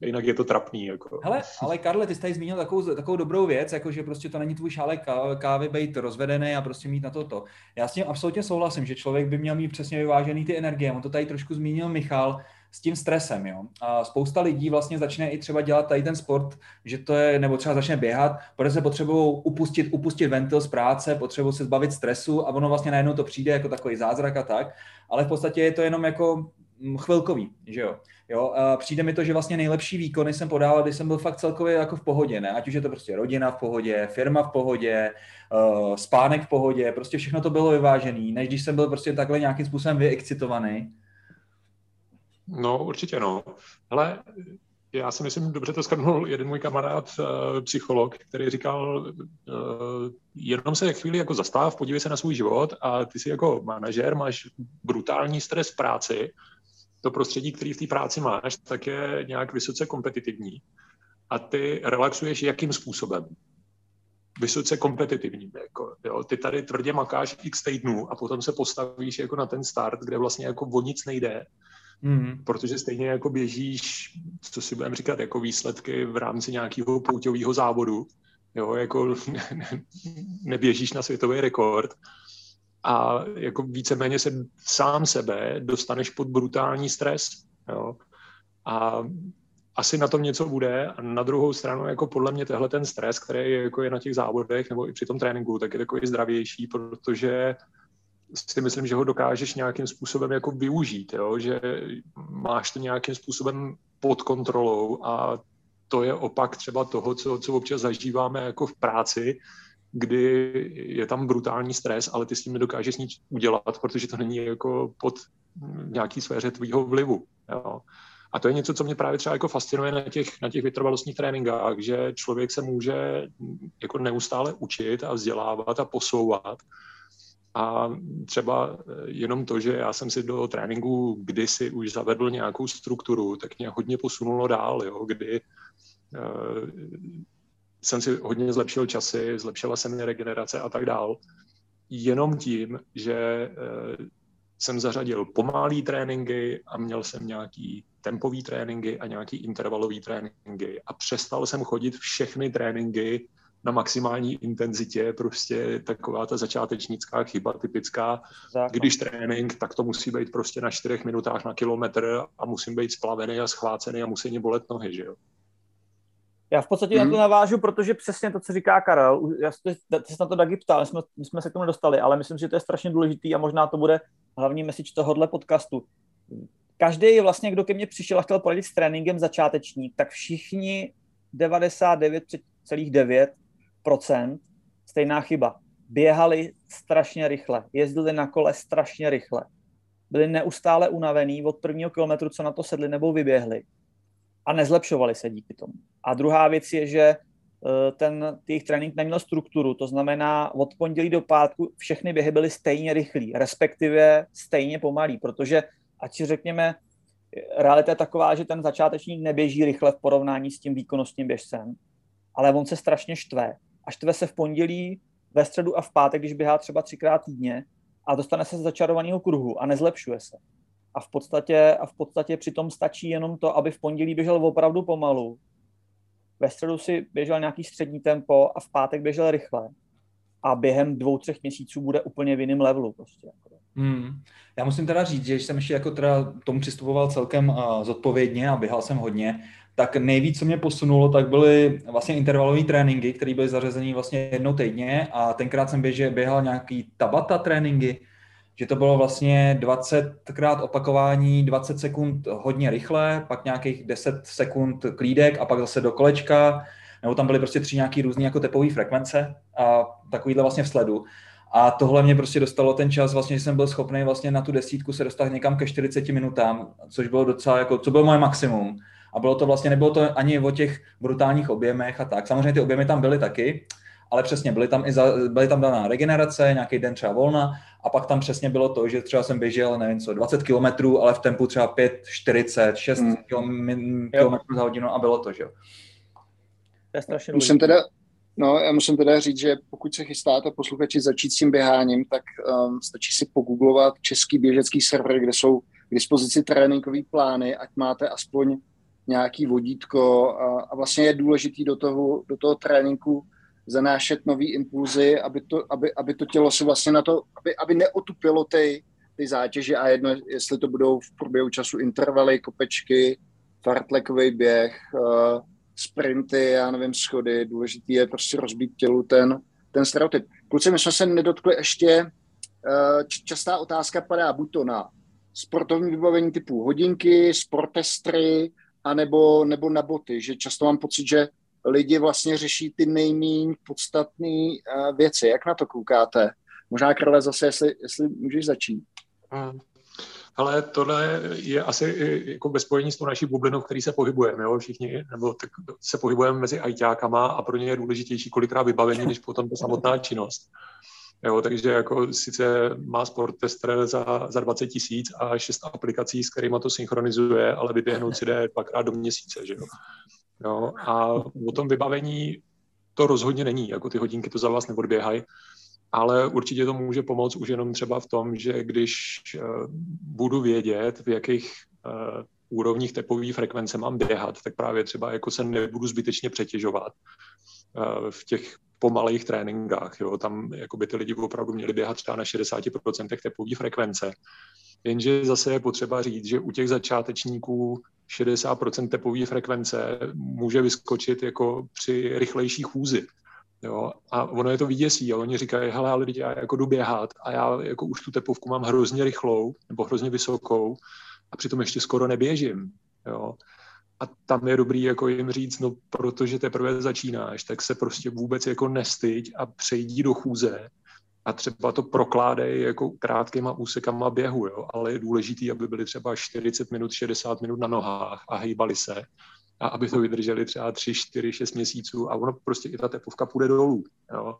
jinak je to trapný, jako. Hele, ale Karle, ty jsi tady zmínil takovou, takovou dobrou věc, jako že prostě to není tvůj šálek ká- kávy být rozvedený a prostě mít na to to. Já s tím absolutně souhlasím, že člověk by měl mít přesně vyvážený ty energie. On to tady trošku zmínil Michal s tím stresem, jo. A spousta lidí vlastně začne i třeba dělat tady ten sport, že to je, nebo třeba začne běhat, protože se potřebují upustit, upustit ventil z práce, potřebují se zbavit stresu a ono vlastně najednou to přijde jako takový zázrak a tak, ale v podstatě je to jenom jako mm, chvilkový, že jo. Jo, a přijde mi to, že vlastně nejlepší výkony jsem podával, když jsem byl fakt celkově jako v pohodě, ne? Ať už je to prostě rodina v pohodě, firma v pohodě, uh, spánek v pohodě, prostě všechno to bylo vyvážený, než když jsem byl prostě takhle nějakým způsobem vyexcitovaný. No, určitě no. Hele, já si myslím, dobře to skrnul jeden můj kamarád, uh, psycholog, který říkal, uh, jenom se chvíli jako zastav, podívej se na svůj život a ty si jako manažer máš brutální stres v práci, to prostředí, který v té práci máš, tak je nějak vysoce kompetitivní a ty relaxuješ jakým způsobem? Vysoce kompetitivní. Jako, jo. Ty tady tvrdě makáš x týdnů a potom se postavíš jako na ten start, kde vlastně jako o nic nejde, Mm. protože stejně jako běžíš, co si budeme říkat, jako výsledky v rámci nějakého pouťového závodu, jo, jako ne, neběžíš na světový rekord a jako víceméně se sám sebe dostaneš pod brutální stres, jo. A asi na tom něco bude a na druhou stranu jako podle mě tehle ten stres, který je, jako je na těch závodech nebo i při tom tréninku, tak je takový zdravější, protože si myslím, že ho dokážeš nějakým způsobem jako využít, jo? že máš to nějakým způsobem pod kontrolou a to je opak třeba toho, co, co občas zažíváme jako v práci, kdy je tam brutální stres, ale ty s tím nedokážeš nic udělat, protože to není jako pod nějaký sféře tvýho vlivu. Jo? A to je něco, co mě právě třeba jako fascinuje na těch, na těch vytrvalostních tréninkách, že člověk se může jako neustále učit a vzdělávat a posouvat. A třeba jenom to, že já jsem si do tréninku kdysi už zavedl nějakou strukturu, tak mě hodně posunulo dál, jo, kdy uh, jsem si hodně zlepšil časy, zlepšila se mi regenerace a tak dál. Jenom tím, že uh, jsem zařadil pomalý tréninky a měl jsem nějaký tempový tréninky a nějaký intervalový tréninky a přestal jsem chodit všechny tréninky na maximální intenzitě, prostě taková ta začátečnická chyba typická. Zákon. Když trénink, tak to musí být prostě na čtyřech minutách na kilometr a musím být splavený a schvácený a musí mě bolet nohy, že jo. Já v podstatě hmm. na to navážu, protože přesně to, co říká Karel, já ty jsi na to Dagi ptal, my jsme, my jsme se k tomu dostali, ale myslím, že to je strašně důležitý a možná to bude hlavní message tohohle podcastu. Každý vlastně, kdo ke mně přišel a chtěl poradit s tréninkem začátečník, tak všichni 99,9% stejná chyba. Běhali strašně rychle, jezdili na kole strašně rychle. Byli neustále unavený od prvního kilometru, co na to sedli nebo vyběhli a nezlepšovali se díky tomu. A druhá věc je, že eh, ten jejich trénink neměl strukturu, to znamená od pondělí do pátku všechny běhy byly stejně rychlí, respektive stejně pomalý, protože ať si řekněme, realita je taková, že ten začátečník neběží rychle v porovnání s tím výkonnostním běžcem, ale on se strašně štve. A štve se v pondělí, ve středu a v pátek, když běhá třeba třikrát týdně a dostane se z začarovaného kruhu a nezlepšuje se. A v podstatě, a v podstatě přitom stačí jenom to, aby v pondělí běžel opravdu pomalu, ve středu si běžel nějaký střední tempo a v pátek běžel rychle. A během dvou, třech měsíců bude úplně v jiném levelu. Prostě. Hmm. Já musím teda říct, že jsem ještě jako teda tomu přistupoval celkem uh, zodpovědně a běhal jsem hodně, tak nejvíc, co mě posunulo, tak byly vlastně intervalové tréninky, které byly zařazeny vlastně jednou týdně a tenkrát jsem běžel, běhal nějaký tabata tréninky, že to bylo vlastně 20 krát opakování, 20 sekund hodně rychle, pak nějakých 10 sekund klídek a pak zase do kolečka, nebo tam byly prostě tři nějaký různé jako tepové frekvence a takovýhle vlastně v sledu. A tohle mě prostě dostalo ten čas, vlastně, že jsem byl schopný vlastně na tu desítku se dostat někam ke 40 minutám, což bylo docela jako, co bylo moje maximum. A bylo to vlastně, nebylo to ani o těch brutálních objemech a tak. Samozřejmě ty objemy tam byly taky, ale přesně byly tam i za, byly tam daná regenerace, nějaký den třeba volna a pak tam přesně bylo to, že třeba jsem běžel, nevím co, 20 km, ale v tempu třeba 5, 40, 6 hmm. km za hodinu a bylo to, že jo. To je strašně musím teda, no, já musím teda říct, že pokud se chystáte posluchači začít s tím běháním, tak um, stačí si pogooglovat český běžecký server, kde jsou k dispozici tréninkové plány, ať máte aspoň nějaký vodítko a, a vlastně je důležitý do toho, do toho tréninku zanášet nový impulzy, aby to, aby, aby to tělo si vlastně na to, aby, aby neotupilo ty, ty zátěže a jedno, jestli to budou v průběhu času intervaly, kopečky, fartlekový běh, uh, sprinty, já nevím, schody, důležitý je prostě rozbít tělu ten, ten stereotyp. Kluci, my jsme se nedotkli ještě, uh, častá otázka padá buď to na sportovní vybavení typu hodinky, sportestry, anebo, nebo na boty, že často mám pocit, že lidi vlastně řeší ty nejméně podstatné uh, věci. Jak na to koukáte? Možná, Karle, zase, jestli, jestli můžeš začít. Hmm. Ale tohle je asi jako bez spojení s tou naší bublinou, v který se pohybujeme, jo? všichni, nebo tak se pohybujeme mezi ajťákama a pro ně je důležitější kolikrát vybavení, než potom ta samotná činnost. Jo, takže jako sice má sport tester za, za 20 tisíc a šest aplikací, s kterými to synchronizuje, ale vyběhnout si jde dvakrát do měsíce, že jo. jo. A o tom vybavení to rozhodně není, jako ty hodinky to za vás neodběhají, ale určitě to může pomoct už jenom třeba v tom, že když uh, budu vědět, v jakých uh, úrovních tepové frekvence mám běhat, tak právě třeba jako se nebudu zbytečně přetěžovat uh, v těch pomalých tréninkách. Jo. Tam jako by ty lidi opravdu měli běhat třeba na 60% tepové frekvence. Jenže zase je potřeba říct, že u těch začátečníků 60% tepové frekvence může vyskočit jako při rychlejší chůzi. Jo? A ono je to vyděsí a oni říkají, hele, ale lidi, já jako jdu běhat a já jako už tu tepovku mám hrozně rychlou nebo hrozně vysokou a přitom ještě skoro neběžím. Jo? A tam je dobrý jako jim říct, no protože teprve začínáš, tak se prostě vůbec jako nestyď a přejdi do chůze a třeba to prokládej jako krátkýma úsekama běhu, jo? ale je důležitý, aby byly třeba 40 minut, 60 minut na nohách a hejbali se a aby to vydrželi třeba 3, 4, 6 měsíců a ono prostě i ta tepovka půjde dolů. Jo?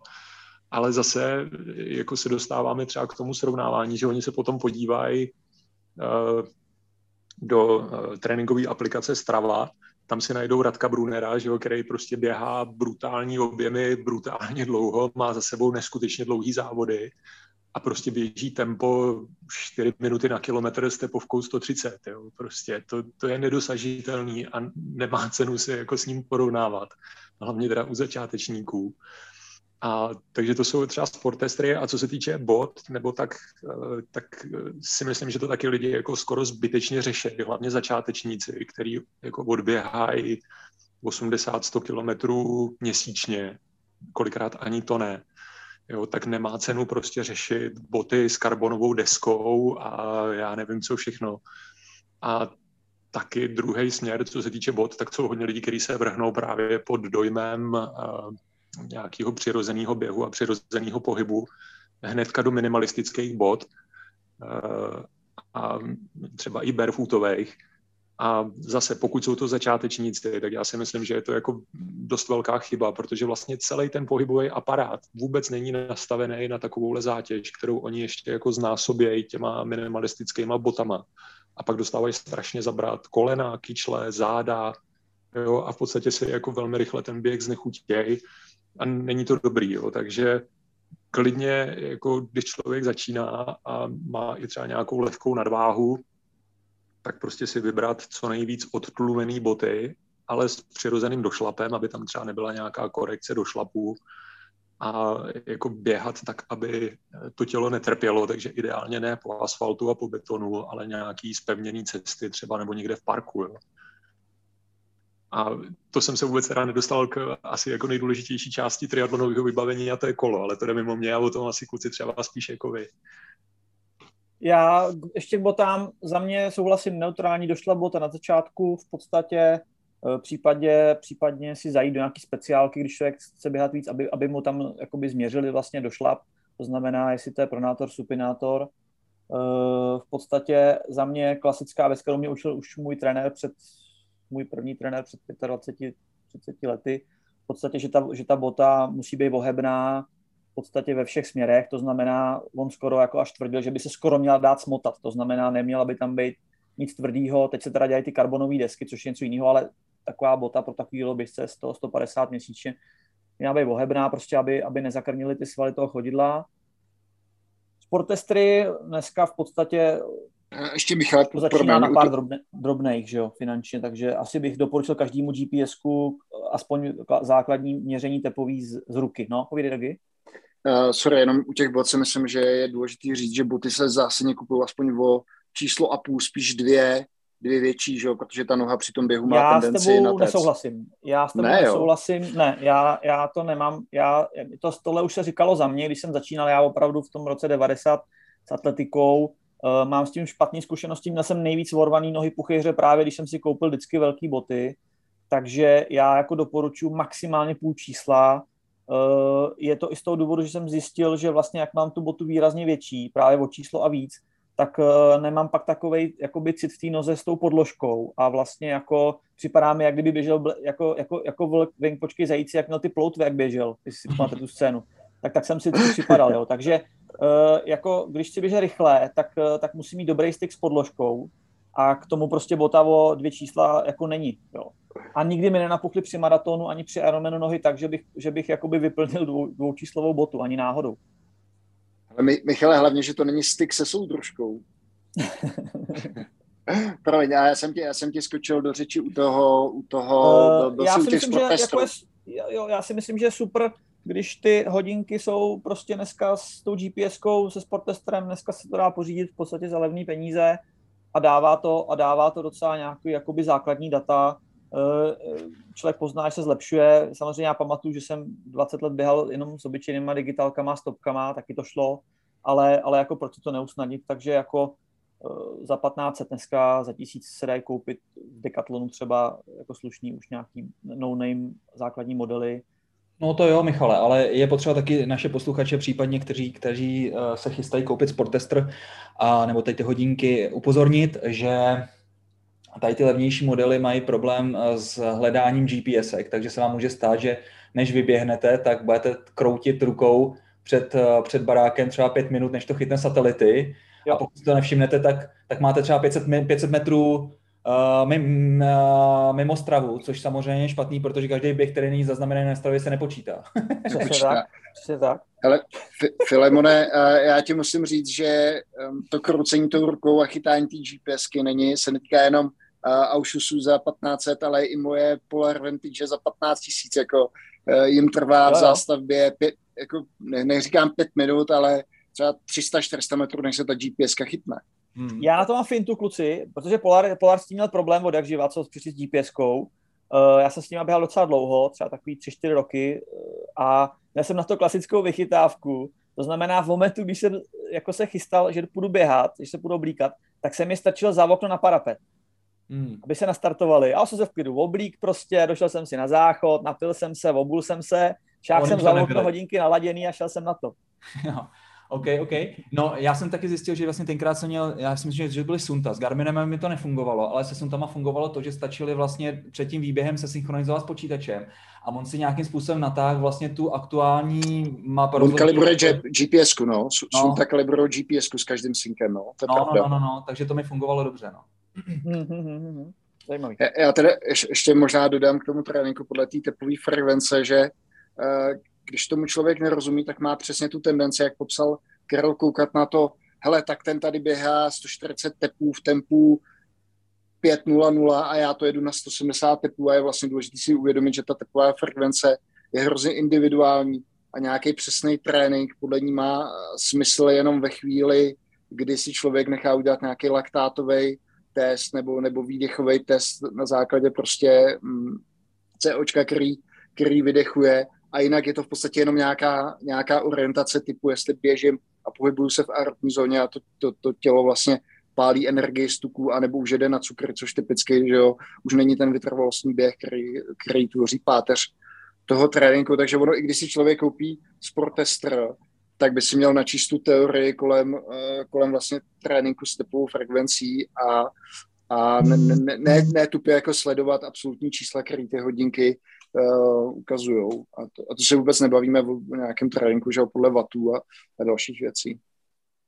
Ale zase jako se dostáváme třeba k tomu srovnávání, že oni se potom podívají uh, do uh, tréninkové aplikace Strava, tam si najdou Radka Brunera, že jo, který prostě běhá brutální objemy, brutálně dlouho, má za sebou neskutečně dlouhý závody a prostě běží tempo 4 minuty na kilometr s tepovkou 130. Jo. Prostě to, to je nedosažitelný a nemá cenu se jako s ním porovnávat. Hlavně teda u začátečníků. A, takže to jsou třeba sportestry a co se týče bot, nebo tak, eh, tak si myslím, že to taky lidi jako skoro zbytečně řeší, hlavně začátečníci, kteří jako odběhají 80-100 kilometrů měsíčně, kolikrát ani to ne. Jo, tak nemá cenu prostě řešit boty s karbonovou deskou a já nevím, co všechno. A taky druhý směr, co se týče bot, tak jsou hodně lidí, kteří se vrhnou právě pod dojmem uh, nějakého přirozeného běhu a přirozeného pohybu hnedka do minimalistických bod uh, a třeba i barefootových A zase, pokud jsou to začátečníci, tak já si myslím, že je to jako dost velká chyba, protože vlastně celý ten pohybový aparát vůbec není nastavený na takovouhle zátěž, kterou oni ještě jako znásobějí těma minimalistickýma botama. A pak dostávají strašně zabrat kolena, kyčle, záda, jo, a v podstatě si jako velmi rychle ten běh znechutějí a není to dobrý, jo, takže klidně, jako když člověk začíná a má i třeba nějakou lehkou nadváhu, tak prostě si vybrat co nejvíc odtlumený boty, ale s přirozeným došlapem, aby tam třeba nebyla nějaká korekce došlapů a jako běhat tak, aby to tělo netrpělo, takže ideálně ne po asfaltu a po betonu, ale nějaký spevněný cesty třeba nebo někde v parku. Jo. A to jsem se vůbec teda nedostal k asi jako nejdůležitější části triatlonového vybavení a to je kolo, ale to jde mimo mě a o tom asi kluci třeba spíš jako vy. Já ještě k botám, za mě souhlasím neutrální, došla bota na začátku, v podstatě eh, případě, případně si zajít do nějaký speciálky, když člověk chce běhat víc, aby, aby mu tam jakoby změřili vlastně došlap, to znamená, jestli to je pronátor, supinátor. Eh, v podstatě za mě klasická věc, kterou mě učil už můj trenér před, můj první trenér před 25, 30 lety, v podstatě, že ta, že ta bota musí být ohebná, v podstatě ve všech směrech, to znamená, on skoro jako až tvrdil, že by se skoro měla dát smotat, to znamená, neměla by tam být nic tvrdého, teď se teda dělají ty karbonové desky, což je něco jiného, ale taková bota pro takový běžce 100, 150 měsíčně. Měla být ohebná, prostě aby, aby nezakrnili ty svaly toho chodidla. Sportestry dneska v podstatě ještě Michal, to začíná na pár drobne, drobných, že jo, finančně, takže asi bych doporučil každému GPS-ku aspoň základní měření tepový z, z ruky. No, povídej, Dagi. Uh, sorry, jenom u těch bot si myslím, že je důležité říct, že boty se zásadně kupují aspoň o číslo a půl, spíš dvě, dvě větší, že jo, protože ta noha při tom běhu má já tendenci na Já s tebou nesouhlasím. Já s tebou ne, nesouhlasím. Jo. Ne, já, já to nemám. Já, to, tohle už se říkalo za mě, když jsem začínal, já opravdu v tom roce 90 s atletikou, uh, mám s tím špatné zkušenosti, měl jsem nejvíc vorvaný nohy puchyře právě, když jsem si koupil vždycky velké boty, takže já jako doporučuji maximálně půl čísla, Eh, je to i z toho důvodu, že jsem zjistil, že vlastně jak mám tu botu výrazně větší, právě o číslo a víc, tak eh, nemám pak takový jakoby cit v té noze s tou podložkou. A vlastně jako připadá mi, jak kdyby běžel jako, jako, jako vlk, venk, počkej zajíci, jak měl ty ploutvy, jak běžel, když si máte tu scénu. Tak, tak jsem si to připadal, jo. Takže eh, jako, když si běže rychle, tak, tak musí mít dobrý styk s podložkou a k tomu prostě bota o dvě čísla jako není, jo a nikdy mi nenapuchly při maratonu ani při Ironmanu nohy tak, že bych, že bych jakoby vyplnil dvou, dvoučíslovou botu, ani náhodou. Ale my, Michale, hlavně, že to není styk se soudružkou. Promiň, já jsem, tě, já jsem tě skočil do řeči u toho, u toho uh, do, já, si myslím, že jako je, jo, já si myslím, že je super, když ty hodinky jsou prostě dneska s tou GPS-kou, se sportestrem, dneska se to dá pořídit v podstatě za levné peníze a dává to, a dává to docela nějaký jakoby základní data, Eh, člověk pozná, že se zlepšuje. Samozřejmě já pamatuju, že jsem 20 let běhal jenom s obyčejnýma digitálkama, stopkama, taky to šlo, ale, ale jako proč to neusnadnit, takže jako eh, za 15 dneska, za tisíc se dají koupit v Decathlonu třeba jako slušný už nějaký no-name základní modely. No to jo, Michale, ale je potřeba taky naše posluchače, případně kteří, kteří eh, se chystají koupit Sportester a nebo teď ty hodinky upozornit, že tady ty levnější modely mají problém eh, s hledáním GPS, takže se vám může stát, že než vyběhnete, tak budete kroutit rukou před, eh, před barákem třeba pět minut, než to chytne satelity. Jo. A pokud si to nevšimnete, tak, tak máte třeba 500, 500 metrů mimo stravu, což samozřejmě je špatný, protože každý běh, který není zaznamenaný na stravě, se nepočítá. Přesně tak. Přesně tak. Hele, Filemone, já ti musím říct, že to kroucení tou rukou a chytání té GPSky není, se netýká jenom Aušusu za 1500, ale i moje Polar Vantage za 15 tisíc, jako jim trvá v zástavbě, pět, jako, ne, neříkám pět minut, ale třeba 300-400 metrů, než se ta GPS chytne. Hmm. Já na to mám fintu, kluci, protože Polar, Polar s tím měl problém od jak živa, co přišli s GPS-kou. Uh, já jsem s tím běhal docela dlouho, třeba takový 3-4 roky uh, a já jsem na to klasickou vychytávku. To znamená, v momentu, když jsem jako se chystal, že půjdu běhat, když se půjdu oblíkat, tak se mi stačilo za okno na parapet hmm. aby se nastartovali. Já jsem se v klidu oblík prostě, došel jsem si na záchod, napil jsem se, obul jsem se, šák jsem za okno hodinky naladěný a šel jsem na to. Jo. OK, OK. No, já jsem taky zjistil, že vlastně tenkrát jsem měl, já si myslím, že byly Sunta. S Garminem mi to nefungovalo, ale se Suntama fungovalo to, že stačili vlastně před tím výběhem se synchronizovat s počítačem a on si nějakým způsobem natáhl vlastně tu aktuální mapu. On kalibruje gps no. no. Sunta kalibruje gps s každým synkem, no. To no, no, no, no, no, takže to mi fungovalo dobře, no. Zajímavý. Já teda ještě možná dodám k tomu tréninku podle té teplové frekvence, že uh, když tomu člověk nerozumí, tak má přesně tu tendenci, jak popsal Karel, koukat na to, hele, tak ten tady běhá 140 tepů v tempu 5.00 a já to jedu na 170 tepů a je vlastně důležité si uvědomit, že ta tepová frekvence je hrozně individuální a nějaký přesný trénink podle ní má smysl jenom ve chvíli, kdy si člověk nechá udělat nějaký laktátový test nebo, nebo výdechový test na základě prostě mm, COčka, který, který vydechuje a jinak je to v podstatě jenom nějaká, nějaká orientace typu, jestli běžím a pohybuju se v aerobní zóně a to, to, to tělo vlastně pálí energii z tuků, anebo už jede na cukr, což typicky, že jo, už není ten vytrvalostní běh, který, který tvoří páteř toho tréninku, takže ono, i když si člověk koupí sportester, tak by si měl načíst tu teorii kolem, eh, kolem vlastně tréninku s tepovou frekvencí a, a ne, ne, ne, ne tupě jako sledovat absolutní čísla, které ty hodinky uh, ukazují. A to, a to se vůbec nebavíme o nějakém tréninku, že podle vatů a, a dalších věcí.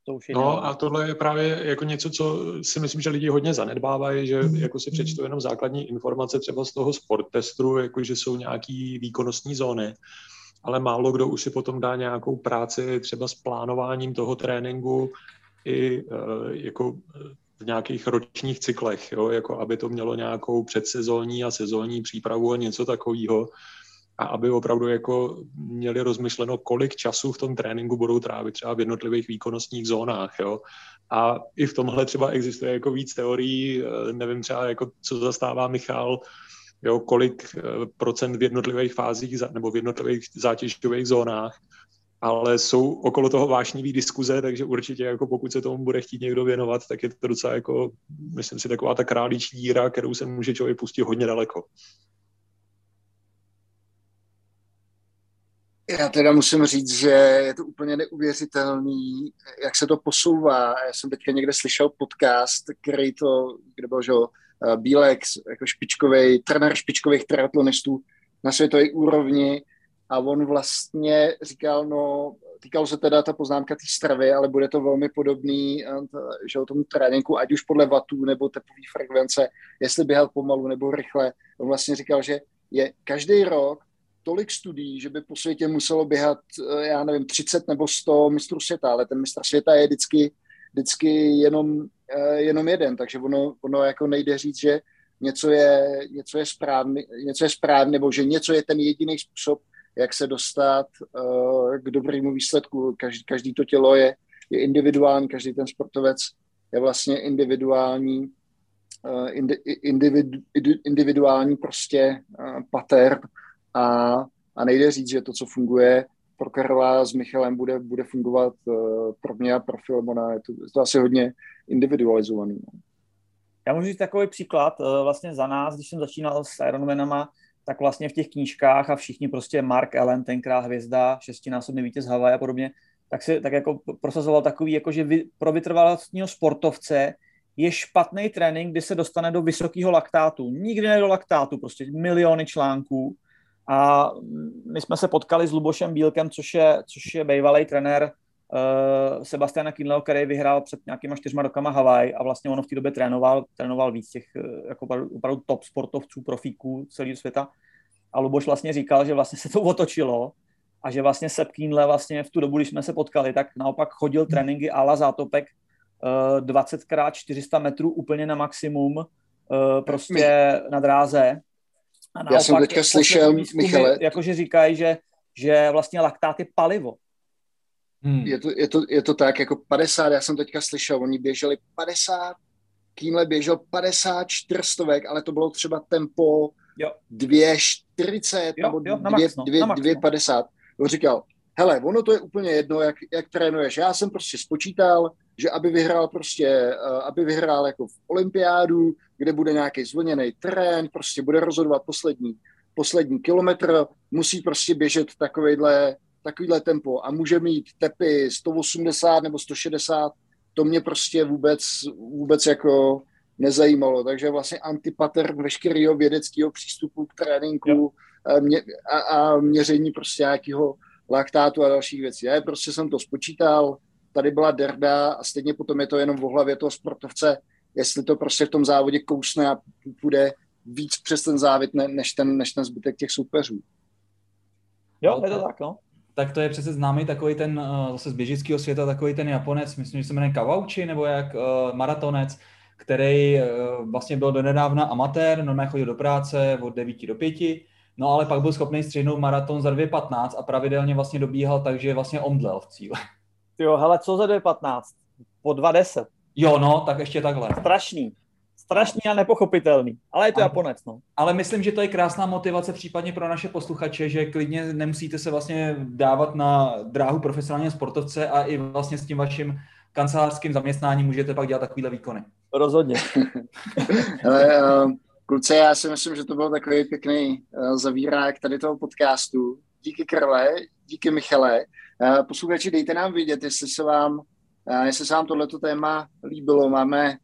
To už je no a tohle je právě jako něco, co si myslím, že lidi hodně zanedbávají, že mm. jako si přečtou jenom základní informace třeba z toho sport testru, jako že jsou nějaký výkonnostní zóny, ale málo kdo už si potom dá nějakou práci třeba s plánováním toho tréninku i uh, jako v nějakých ročních cyklech, jo? jako aby to mělo nějakou předsezónní a sezónní přípravu a něco takového a aby opravdu jako měli rozmyšleno, kolik času v tom tréninku budou trávit třeba v jednotlivých výkonnostních zónách, jo. A i v tomhle třeba existuje jako víc teorií, eh, nevím třeba jako co zastává Michal, jo, kolik eh, procent v jednotlivých fázích nebo v jednotlivých zátěžových zónách, ale jsou okolo toho vášnivý diskuze, takže určitě jako pokud se tomu bude chtít někdo věnovat, tak je to docela jako, myslím si, taková ta králičí díra, kterou se může člověk pustit hodně daleko. Já teda musím říct, že je to úplně neuvěřitelný, jak se to posouvá. Já jsem teďka někde slyšel podcast, který to, kde byl, že eh, Bílek, jako špičkový, trenér špičkových triatlonistů na světové úrovni a on vlastně říkal, no, týkalo se teda ta poznámka té stravy, ale bude to velmi podobný, eh, že o tomu tréninku, ať už podle vatů nebo tepové frekvence, jestli běhal pomalu nebo rychle. On vlastně říkal, že je každý rok tolik studií, že by po světě muselo běhat, eh, já nevím, 30 nebo 100 mistrů světa, ale ten mistr světa je vždycky, vždycky jenom, eh, jenom jeden, takže ono, ono jako nejde říct, že něco je, něco je správný, něco je správný, nebo že něco je ten jediný způsob, jak se dostat uh, k dobrému výsledku. Každý, každý to tělo je, je individuální, každý ten sportovec je vlastně individuální, indi, individu, individuální prostě uh, pattern a, a nejde říct, že to, co funguje pro Karla s Michalem, bude, bude fungovat pro mě a pro Filemona. Je to, je to asi hodně individualizovaný. No. Já můžu říct takový příklad. Vlastně za nás, když jsem začínal s Ironmanama, tak vlastně v těch knížkách a všichni prostě Mark Allen, tenkrát hvězda, šestinásobný vítěz Hawaii a podobně, tak se tak jako prosazoval takový, jako že vy, pro vytrvalostního sportovce je špatný trénink, kdy se dostane do vysokého laktátu. Nikdy ne do laktátu, prostě miliony článků. A my jsme se potkali s Lubošem Bílkem, což je, což je bývalý trenér uh, Sebastiana Kinleo, který vyhrál před nějakýma čtyřma rokama Hawaii a vlastně ono v té době trénoval, trénoval víc těch uh, jako opravdu, opravdu top sportovců, profíků celého světa. A Luboš vlastně říkal, že vlastně se to otočilo a že vlastně Seb Kínle vlastně v tu dobu, když jsme se potkali, tak naopak chodil tréninky ala zátopek uh, 20x400 metrů úplně na maximum, uh, prostě na dráze a naopak, Já jsem teďka slyšel, Michale... Jakože říkají, že, že vlastně laktát je palivo. Hmm. Je, to, je, to, je to tak, jako 50, já jsem teďka slyšel, oni běželi 50, Kýmle běžel 50 čtyřstovek, ale to bylo třeba tempo jo. 2,40 nebo 2,50. On říkal, hele, ono to je úplně jedno, jak, jak trénuješ. Já jsem prostě spočítal, že aby vyhrál prostě, uh, aby vyhrál jako v olympiádu, kde bude nějaký zvlněný terén, prostě bude rozhodovat poslední, poslední kilometr, musí prostě běžet takovejhle, takovýhle tempo a může mít tepy 180 nebo 160, to mě prostě vůbec, vůbec jako nezajímalo. Takže vlastně antipater veškerého vědeckého přístupu k tréninku a, mě, a, a měření prostě nějakého laktátu a dalších věcí. Já prostě jsem to spočítal, tady byla derda a stejně potom je to jenom v hlavě toho sportovce, jestli to prostě v tom závodě kousne a půjde víc přes ten závit, ne, než, ten, než ten zbytek těch soupeřů. Jo, je to tak, no. Tak to je přece známý takový ten, eh, zase z běžického světa, takový ten Japonec, myslím, že se jmenuje Kawauchi, nebo jak uh, maratonec, který uh, vlastně byl donedávna amatér, normálně chodil do práce od 9 do 5, no ale pak byl schopný střihnout maraton za 2.15 a pravidelně vlastně dobíhal tak, že vlastně omdlel v cíle. Jo, hele, co za 2.15? Po 2.10. Jo, no, tak ještě takhle. Strašný. Strašný a nepochopitelný. Ale je to ale, Japonec, no. Ale myslím, že to je krásná motivace případně pro naše posluchače, že klidně nemusíte se vlastně dávat na dráhu profesionálního sportovce a i vlastně s tím vaším kancelářským zaměstnáním můžete pak dělat takovýhle výkony. Rozhodně. ale, uh, kluci, já si myslím, že to byl takový pěkný uh, zavírák tady toho podcastu. Díky Karle, díky Michale. Uh, posluchači, dejte nám vědět, jestli se vám Jestli se vám tohleto téma líbilo, máme,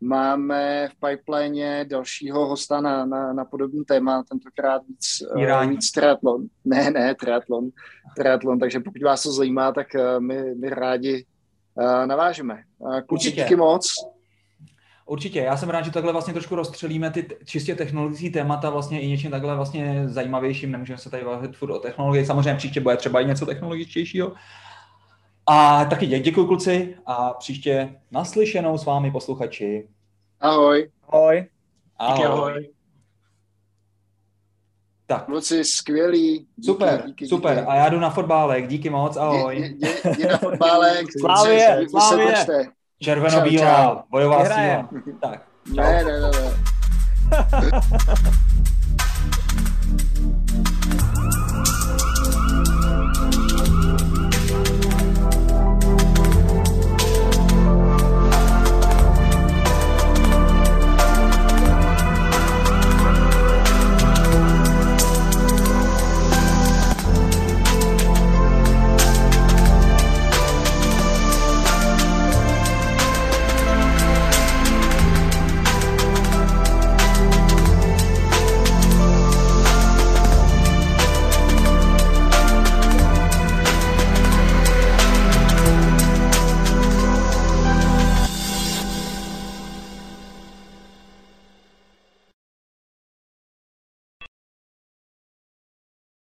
máme v pipeline dalšího hosta na, na, na podobný téma, tentokrát víc, uh, víc triatlon. Ne, ne, triatlon, triatlon, takže pokud vás to zajímá, tak uh, my, my rádi uh, navážeme. Kluci, díky moc. Určitě, já jsem rád, že takhle vlastně trošku rozstřelíme ty čistě technologické témata vlastně i něčím takhle vlastně zajímavějším, nemůžeme se tady bavit furt o technologii, samozřejmě příště bude třeba i něco technologičtějšího, a taky dě, děkuji kluci a příště naslyšenou s vámi posluchači. Ahoj. Ahoj. Ahoj. Díky, ahoj. Tak. Kluci, skvělý. Díky, super, díky, super. Díky. A já jdu na fotbálek. Díky moc, ahoj. Jdi na fotbálek. Slávě, slávě. Červeno-bílá, bojová síla. Tak, čau. Ne, ne, ne, ne.